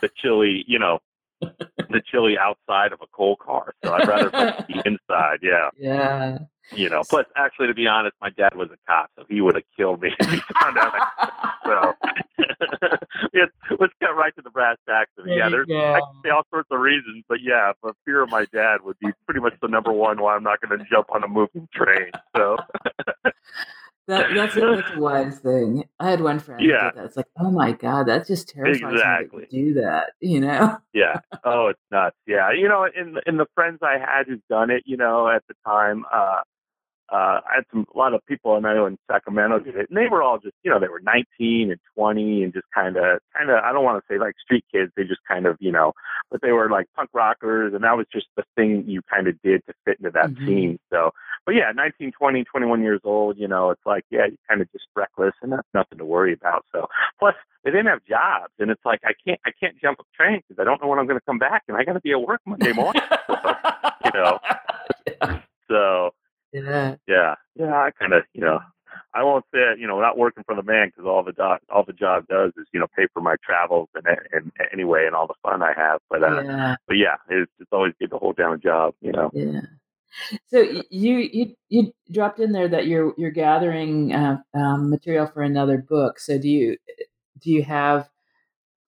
the chilly, you know, the chilly outside of a coal car. So I'd rather be inside. Yeah. Yeah. You know. Plus, actually, to be honest, my dad was a cop, so he would have killed me if he found out. so let's get right to the brass tacks. yeah, there's I can say all sorts of reasons, but yeah, the fear of my dad would be pretty much the number one why I'm not going to jump on a moving train. So. That, that's, a, that's a wise thing. I had one friend yeah. that. It's like, oh my god, that's just terrifying exactly. to do that. You know? yeah. Oh, it's nuts. Yeah. You know, in in the friends I had who've done it, you know, at the time, uh, uh, I had some a lot of people I know in Sacramento did it, and they were all just you know they were 19 and 20 and just kind of kind of I don't want to say like street kids, they just kind of you know, but they were like punk rockers, and that was just the thing you kind of did to fit into that mm-hmm. scene. So, but yeah, 19, 20, 21 years old, you know, it's like yeah, you're kind of just reckless and that's nothing to worry about. So plus they didn't have jobs, and it's like I can't I can't jump a train because I don't know when I'm going to come back, and I got to be at work Monday morning. so, you know, so yeah. Yeah. Yeah. I kind of, you know, I won't say, you know, not working for the man because all the job, all the job does is, you know, pay for my travels and, and anyway, and all the fun I have. But, uh, yeah. but yeah, it's, it's always good to hold down a job, you know? Yeah. So you, you, you dropped in there that you're, you're gathering, uh, um, material for another book. So do you, do you have,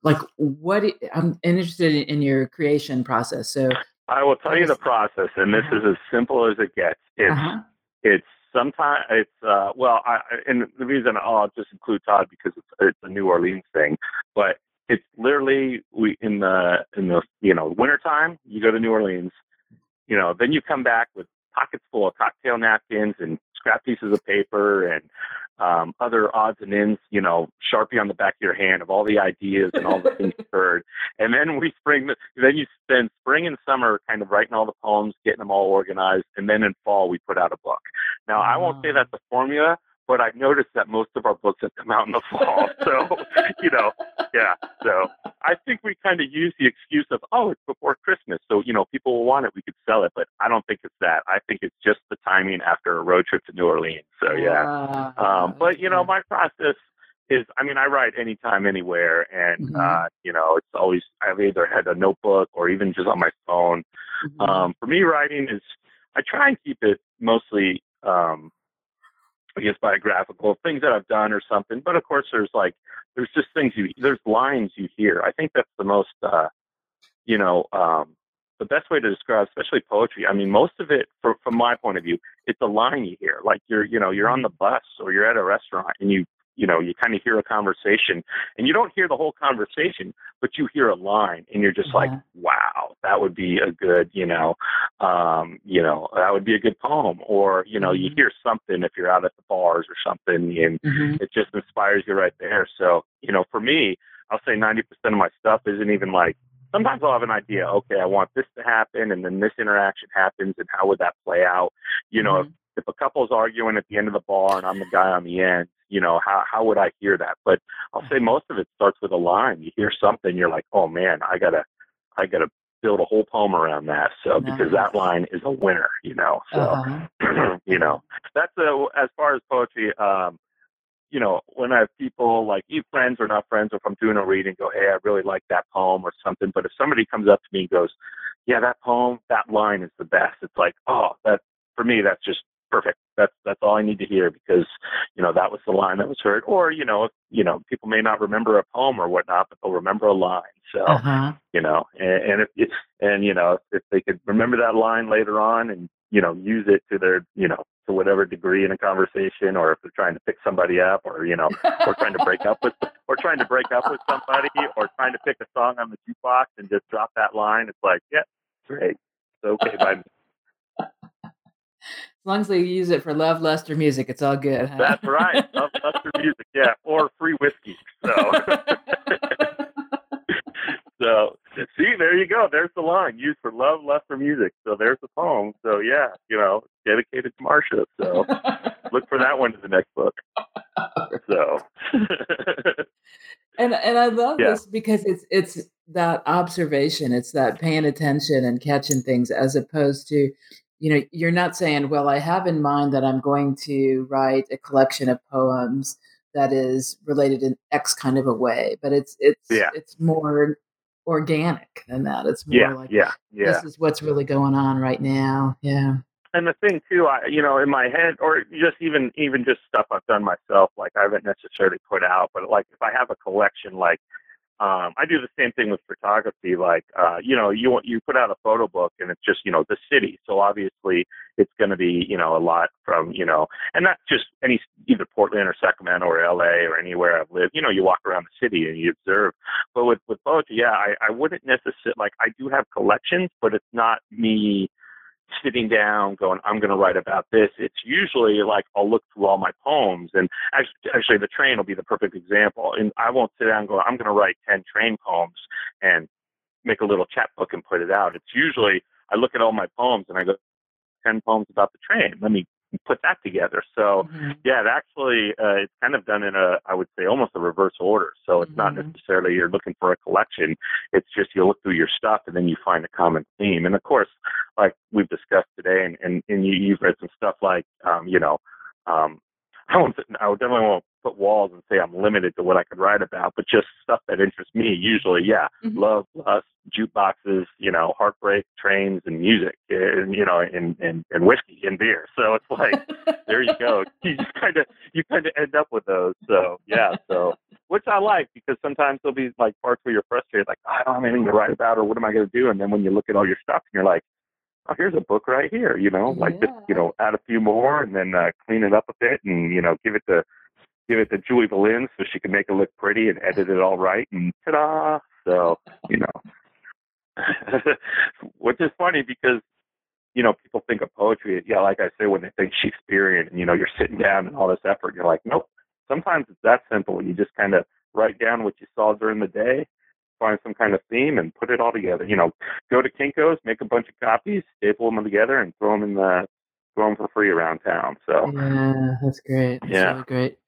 like what I'm interested in your creation process. So I will tell you the process, and this uh-huh. is as simple as it gets. It's uh-huh. it's sometimes it's uh, well, I, and the reason I'll just include Todd because it's it's a New Orleans thing, but it's literally we in the in the you know wintertime you go to New Orleans, you know, then you come back with pockets full of cocktail napkins and scrap pieces of paper and um, other odds and ends, you know, Sharpie on the back of your hand of all the ideas and all the things you've heard. And then we spring, then you spend spring and summer kind of writing all the poems, getting them all organized. And then in fall, we put out a book. Now, I won't say that's the formula, but I've noticed that most of our books have come out in the fall. So, you know, yeah. So I think we kind of use the excuse of, oh, it's before Christmas. So, you know, people will want it. We could sell it. But I don't think it's that. I think it's just the timing after a road trip to New Orleans. So, yeah. Uh, um, but, you know, my process is I mean I write anytime, anywhere, and mm-hmm. uh, you know it's always I've either had a notebook or even just on my phone. Mm-hmm. Um, for me, writing is I try and keep it mostly um, I guess biographical things that I've done or something. But of course, there's like there's just things you there's lines you hear. I think that's the most uh, you know um, the best way to describe, especially poetry. I mean, most of it, from, from my point of view, it's a line you hear. Like you're, you know, you're on the bus or you're at a restaurant and you you know, you kind of hear a conversation and you don't hear the whole conversation, but you hear a line and you're just yeah. like, wow, that would be a good, you know, um, you know, that would be a good poem. Or, you know, mm-hmm. you hear something if you're out at the bars or something and mm-hmm. it just inspires you right there. So, you know, for me, I'll say 90% of my stuff isn't even like, sometimes I'll have an idea, okay, I want this to happen and then this interaction happens and how would that play out? You know, mm-hmm. if, if a couple's arguing at the end of the bar and I'm the guy on the end, you know, how how would I hear that? But I'll say most of it starts with a line. You hear something, you're like, oh man, I gotta I gotta build a whole poem around that. So nice. because that line is a winner, you know. So uh-huh. you know, that's a, as far as poetry. Um, you know, when I have people like you friends or not friends, or if I'm doing a reading, go, hey, I really like that poem or something. But if somebody comes up to me and goes, yeah, that poem, that line is the best. It's like, oh, that for me, that's just perfect. That's that's all I need to hear because you know that was the line that was heard. Or you know, if, you know, people may not remember a poem or whatnot, but they'll remember a line. So uh-huh. you know, and, and if it's and you know, if they could remember that line later on and you know use it to their you know to whatever degree in a conversation, or if they're trying to pick somebody up, or you know, or trying to break up with, or trying to break up with somebody, or trying to pick a song on the jukebox and just drop that line, it's like, yeah, great, it's okay by me long as they use it for love, lust, or music, it's all good. Huh? That's right. love, lust, or music. Yeah, or free whiskey. So, so see, there you go. There's the line used for love, lust, or music. So there's the poem. So yeah, you know, dedicated to Marsha. So look for that one in the next book. So. and and I love yeah. this because it's it's that observation, it's that paying attention and catching things as opposed to you know, you're not saying, well, I have in mind that I'm going to write a collection of poems that is related in X kind of a way, but it's it's yeah. it's more organic than that. It's more yeah, like yeah, yeah. this is what's really going on right now. Yeah. And the thing too, I you know, in my head, or just even even just stuff I've done myself, like I haven't necessarily put out, but like if I have a collection, like um, I do the same thing with photography. Like, uh, you know, you you put out a photo book and it's just, you know, the city. So obviously it's going to be, you know, a lot from, you know, and not just any either Portland or Sacramento or LA or anywhere I've lived. You know, you walk around the city and you observe. But with with poetry, yeah, I, I wouldn't necessarily like I do have collections, but it's not me sitting down going, I'm going to write about this. It's usually like I'll look through all my poems, and actually, actually, the train will be the perfect example. And I won't sit down and go, I'm going to write ten train poems and make a little chapbook and put it out. It's usually I look at all my poems and I go, ten poems about the train. Let me put that together. So mm-hmm. yeah, it actually uh, it's kind of done in a I would say almost a reverse order. So it's mm-hmm. not necessarily you're looking for a collection. It's just you look through your stuff and then you find a common theme. And of course, like we've discussed today, and and, and you, you've read some stuff like um, you know um, I won't. I definitely won't put walls and say I'm limited to what I could write about, but just stuff that interests me. Usually, yeah, mm-hmm. love, lust, jukeboxes, you know, heartbreak, trains, and music, and you know, and and and whiskey and beer. So it's like, there you go. You just kind of you kind of end up with those. So yeah, so which I like because sometimes there'll be like parts where you're frustrated, like I don't have anything to write about, or what am I going to do? And then when you look at all your stuff, and you're like, oh, here's a book right here, you know, like yeah. just, you know, add a few more and then uh, clean it up a bit and, you know, give it to, give it to Julie Valin so she can make it look pretty and edit it all right and ta-da. So, you know, which is funny because, you know, people think of poetry, yeah, like I say, when they think Shakespearean and, you know, you're sitting down and all this effort, you're like, nope. Sometimes it's that simple. You just kind of write down what you saw during the day find some kind of theme and put it all together. You know, go to Kinko's, make a bunch of copies, staple them together, and throw them in the throw them for free around town. So yeah, that's great. That's yeah, really great.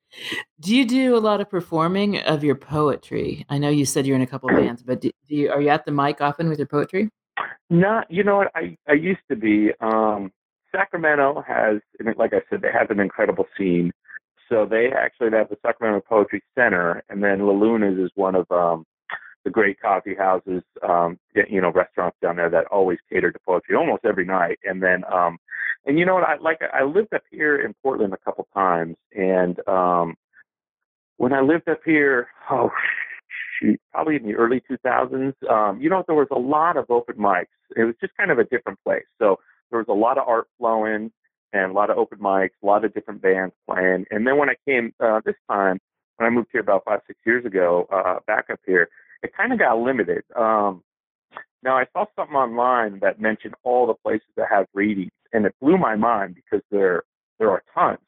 Do you do a lot of performing of your poetry? I know you said you're in a couple bands, but do, do you are you at the mic often with your poetry? Not, you know what? I I used to be. Um, Sacramento has, like I said, they have an incredible scene. So they actually have the Sacramento Poetry Center, and then La Luna's is one of um, the great coffee houses, um, you know, restaurants down there that always cater to poetry almost every night. And then, um, and you know what? I like I lived up here in Portland a couple times, and um, when I lived up here, oh shoot, probably in the early 2000s, um, you know, there was a lot of open mics. It was just kind of a different place. So there was a lot of art flowing and a lot of open mics, a lot of different bands playing. And then when I came uh, this time, when I moved here about five, six years ago, uh, back up here, it kind of got limited. Um, now I saw something online that mentioned all the places that have readings, and it blew my mind because there there are tons.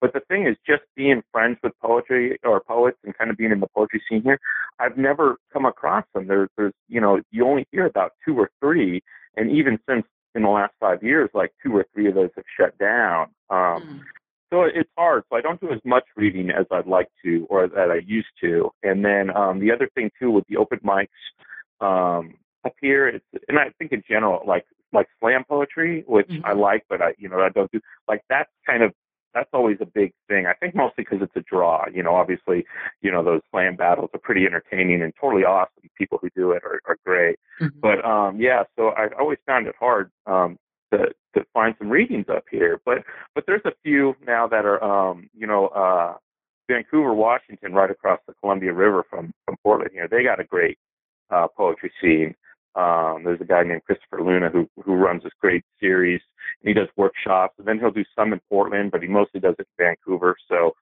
But the thing is, just being friends with poetry or poets and kind of being in the poetry scene here, I've never come across them. There's, there's, you know, you only hear about two or three, and even since in the last five years, like two or three of those have shut down. Um, mm. So it's hard. So I don't do as much reading as I'd like to, or that I used to. And then um, the other thing too with the open mics um, up here, it's, and I think in general, like like slam poetry, which mm-hmm. I like, but I you know I don't do like that's kind of that's always a big thing. I think mostly because it's a draw. You know, obviously, you know those slam battles are pretty entertaining and totally awesome. People who do it are, are great. Mm-hmm. But um, yeah, so I always found it hard um, to to find some readings up here. But but there's a few now that are um, you know uh, Vancouver, Washington, right across the Columbia River from from Portland here. They got a great uh, poetry scene. Um, there's a guy named Christopher Luna who who runs this great series. And he does workshops, and then he'll do some in Portland, but he mostly does it in Vancouver. So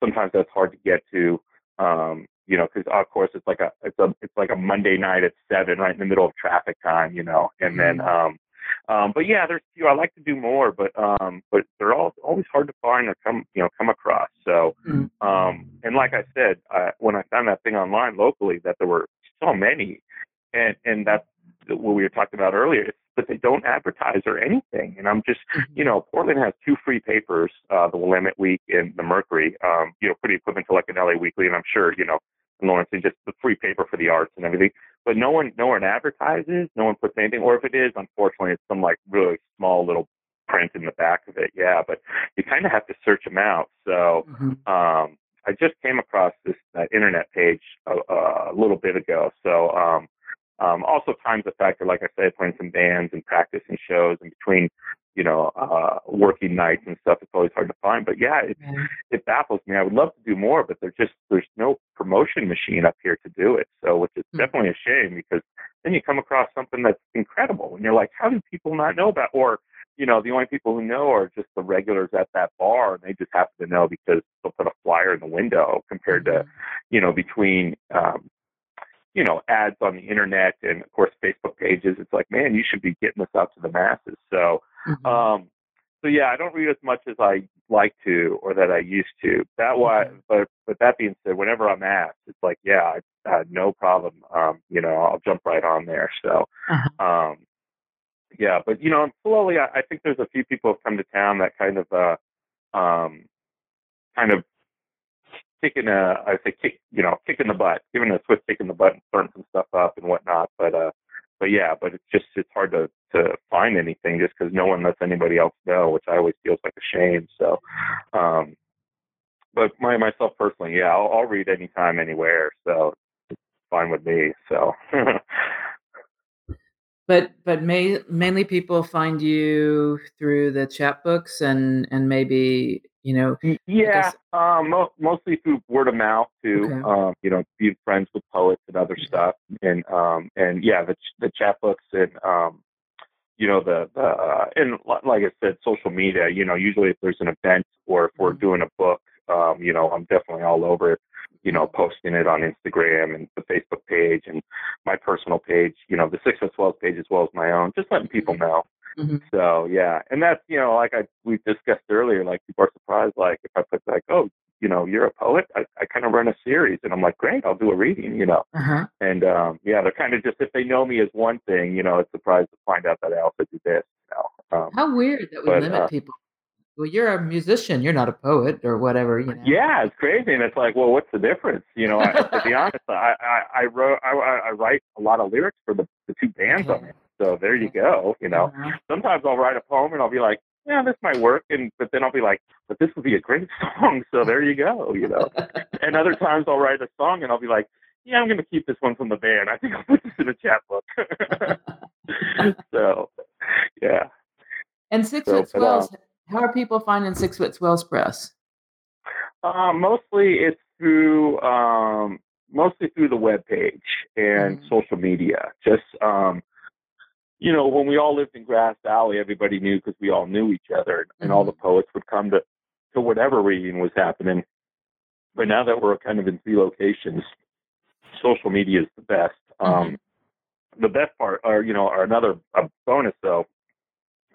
sometimes that's hard to get to. Um, you know, because of course it's like a it's a it's like a Monday night at seven, right in the middle of traffic time. You know, and then mm-hmm. um, um, but yeah, there's few I like to do more, but um, but they're all always hard to find or come you know come across. So mm-hmm. um, and like I said, uh, when I found that thing online locally, that there were so many, and and that's what we were talking about earlier. But they don't advertise or anything, and I'm just mm-hmm. you know Portland has two free papers, uh, the Willamette Week and the Mercury. Um, you know, pretty equivalent to like an LA Weekly, and I'm sure you know Lawrence and just the free paper for the arts and everything. But no one, no one advertises, no one puts anything, or if it is, unfortunately, it's some like really small little print in the back of it. Yeah, but you kind of have to search them out. So mm-hmm. um, I just came across this that internet page a, a little bit ago. So um, um, also times the factor, like I said, playing some bands and practicing shows and between you know, uh, working nights and stuff. It's always hard to find. But yeah, it, it baffles me. I would love to do more, but there's just there's no promotion machine up here to do it. So, which is mm-hmm. definitely a shame because then you come across something that's incredible, and you're like, how do people not know about? Or you know, the only people who know are just the regulars at that bar, and they just happen to know because they'll put a flyer in the window. Compared to, mm-hmm. you know, between um, you know, ads on the internet and of course Facebook pages. It's like, man, you should be getting this out to the masses. So, mm-hmm. um, so yeah, I don't read as much as I like to or that I used to. That why, but but that being said, whenever I'm asked, it's like, yeah, I, uh, no problem. Um, you know, I'll jump right on there. So, uh-huh. um, yeah, but you know, slowly, I, I think there's a few people have come to town that kind of, uh, um, kind of kicking a, I say kick, you know, kicking the butt, giving a swift kick in the butt and starting some stuff up and whatnot. But, uh, but yeah, but it's just, it's hard to, to find anything just because no one lets anybody else know, which I always feels like a shame. So, um, but my, myself personally, yeah, I'll, I'll read anytime, anywhere. So it's fine with me. So, but, but may, mainly people find you through the chapbooks and, and maybe you know yeah um mo- mostly through word of mouth too okay. um you know being friends with poets and other stuff and um and yeah the the chapbooks and um you know the the uh, and like i said social media you know usually if there's an event or if we're mm-hmm. doing a book um you know i'm definitely all over it you know posting it on instagram and the facebook page and my personal page you know the Six Foot Swells page as well as my own just letting people mm-hmm. know Mm-hmm. So yeah, and that's you know like I we discussed earlier, like people are surprised like if I put like oh you know you're a poet, I, I kind of run a series, and I'm like great, I'll do a reading, you know, uh-huh. and um yeah, they're kind of just if they know me as one thing, you know, it's surprised to find out that I also do this. You know? um, How weird that we but, limit uh, people. Well, you're a musician. You're not a poet or whatever. You know? Yeah, it's crazy, and it's like, well, what's the difference? You know, I, to be honest, I, I, I wrote, I, I write a lot of lyrics for the, the two bands okay. on it. So there you go. You know, uh-huh. sometimes I'll write a poem and I'll be like, yeah, this might work, and but then I'll be like, but this would be a great song, so there you go, you know. and other times I'll write a song and I'll be like, yeah, I'm going to keep this one from the band. I think I'll put this in a chapbook. so, yeah. And Six so, Swells, uh, how are people finding Six Foot Swells Press? Uh, mostly it's through um, mostly through the web page and mm-hmm. social media. Just um, you know, when we all lived in Grass Valley, everybody knew because we all knew each other, and, mm-hmm. all the poets would come to to whatever reading was happening. But now that we're kind of in three locations, social media is the best. Um, mm-hmm. Um, the best part, or you know, or another a bonus though,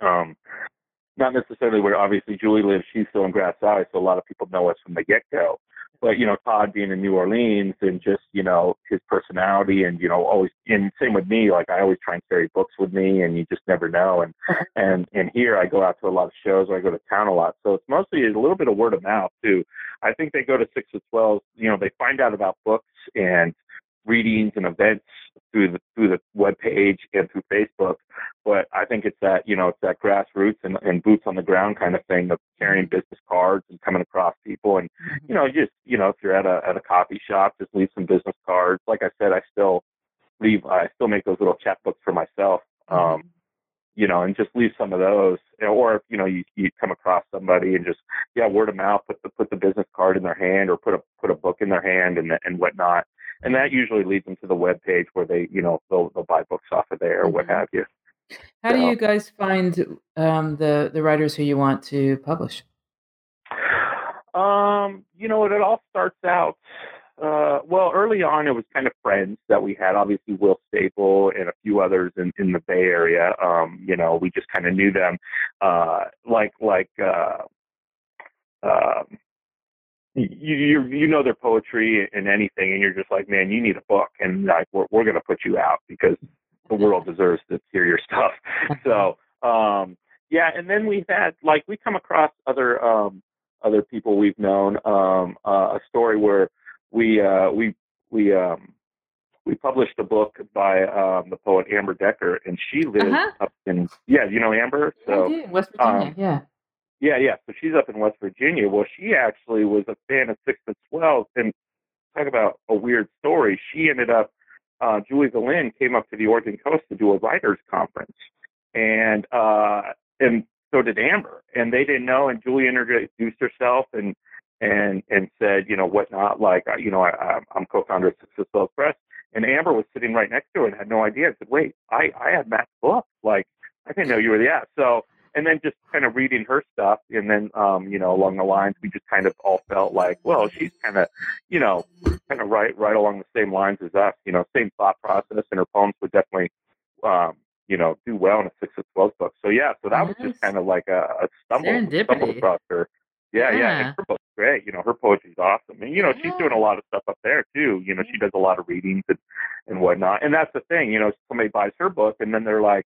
um, not necessarily where obviously Julie lives. She's still in Grass Valley, so a lot of people know us from the get go. But you know, Todd being in New Orleans and just you know his personality and you know always and same with me. Like I always try and carry books with me, and you just never know. And uh-huh. and and here I go out to a lot of shows, or I go to town a lot, so it's mostly a little bit of word of mouth too. I think they go to Six Foot Swells. You know, they find out about books and readings and events through the through the web page and through Facebook. But I think it's that you know it's that grassroots and, and boots on the ground kind of thing of carrying business cards and coming across people and mm-hmm. you know just you know if you're at a at a coffee shop just leave some business cards. Like I said, I still leave I still make those little chapbooks for myself. Um, mm-hmm. You know, and just leave some of those, or if you know you you come across somebody and just yeah word of mouth, put the put the business card in their hand or put a put a book in their hand and and whatnot and that usually leads them to the web page where they, you know, they'll, they'll buy books off of there or what mm-hmm. have you. How so, do you guys find um, the the writers who you want to publish? Um, you know, it, it all starts out. Uh, well, early on, it was kind of friends that we had. Obviously, Will Staple and a few others in, in the Bay Area. Um, you know, we just kind of knew them. Uh, like like uh, um, you you you know their poetry and anything, and you're just like, man, you need a book, and like we're we're gonna put you out because the world deserves to hear your stuff. So um, yeah, and then we've had like we come across other um, other people we've known. Um, uh, a story where we uh, we we um, we published a book by um, the poet Amber Decker, and she lives uh-huh. up in yeah, you know Amber. So I do. West Virginia, um, yeah. Yeah, yeah. So she's up in West Virginia. Well, she actually was a fan of Six Foot Swells, and talk about a weird story. She ended up, uh, Julie Valin came up to the Oregon coast to do a writers conference, and uh, and so did Amber, and they didn't know. And Julie introduced herself and and and said, you know, whatnot, like, you know, I, I'm co-founder of Six Foot Swells Press, and Amber was sitting right next to her and had no idea. I said, wait, I I had Matt's book, like. I didn't know you were the yeah. So and then just kind of reading her stuff and then um you know along the lines we just kind of all felt like well she's kind of you know kind of right right along the same lines as us you know same thought process and her poems would definitely um you know do well in a Six Foot Swells book so yeah so that was just kind of like a, a stumble stumble across her yeah, yeah, yeah. And her book's great. You know, her poetry's awesome, and you know, she's doing a lot of stuff up there too. You know, she does a lot of readings and and whatnot. And that's the thing. You know, somebody buys her book, and then they're like,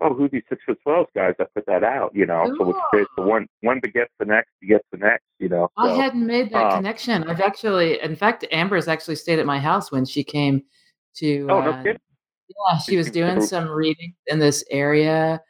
oh, who these Six Foot Swells guys that put that out? You know, Ooh. so it's great. So one one begets the next, begets the next. You know, so, I hadn't made that um, connection. I've actually, in fact, Amber's actually stayed at my house when she came to. Oh no uh, kidding. Yeah, she was doing some reading in this area,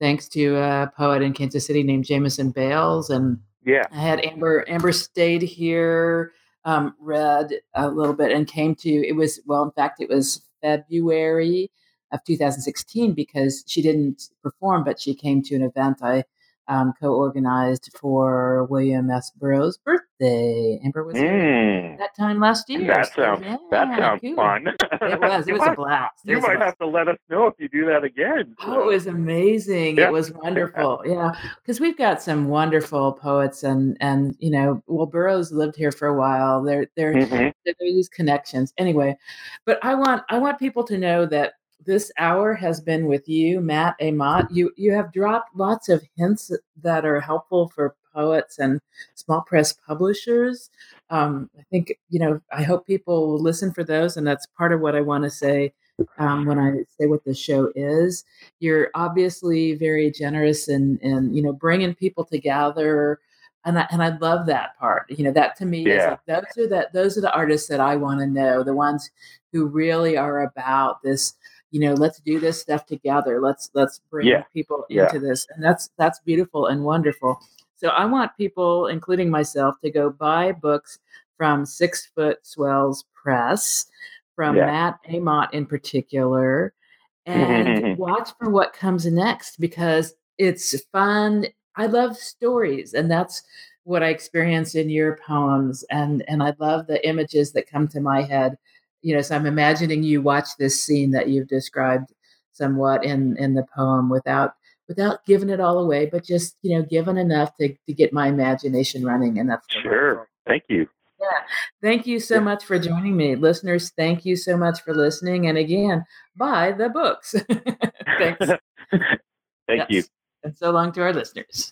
thanks to a poet in Kansas City named Jameson Bales, and yeah, I had Amber. Amber stayed here, um, read a little bit, and came to. It was well, in fact, it was February of 2016 because she didn't perform, but she came to an event I um, co-organized for William S. Burroughs' birthday. Amber was mm. that time last year. That sounds yeah, that sounds cool. fun. it was. It was might, a blast. It you might have to let us know if you do that again. So. Oh, it was amazing. Yeah. It was wonderful. Yeah, because we've got some wonderful poets, and and you know, well, Burroughs lived here for a while. There, there, mm-hmm. there are these connections. Anyway, but I want I want people to know that this hour has been with you, Matt Amott. You you have dropped lots of hints that are helpful for poets and small press publishers. Um, I think you know. I hope people will listen for those, and that's part of what I want to say um, when I say what the show is. You're obviously very generous in in you know bringing people together. And I, and I love that part. You know, that to me yeah. is like those are that those are the artists that I want to know, the ones who really are about this you know let's do this stuff together. Let's let's bring yeah. people into this. And that's that's beautiful and wonderful. So i want people including myself to go buy books from six foot swells press from yeah. matt amott in particular and watch for what comes next because it's fun. I love stories and that's what i experience in your poems and and i love the images that come to my head you know, so I'm imagining you watch this scene that you've described somewhat in in the poem without without giving it all away, but just you know, given enough to to get my imagination running. And that's sure. Thank you. Yeah. Thank you so much for joining me. Listeners, thank you so much for listening. And again, buy the books. Thanks. thank yes. you. And so long to our listeners.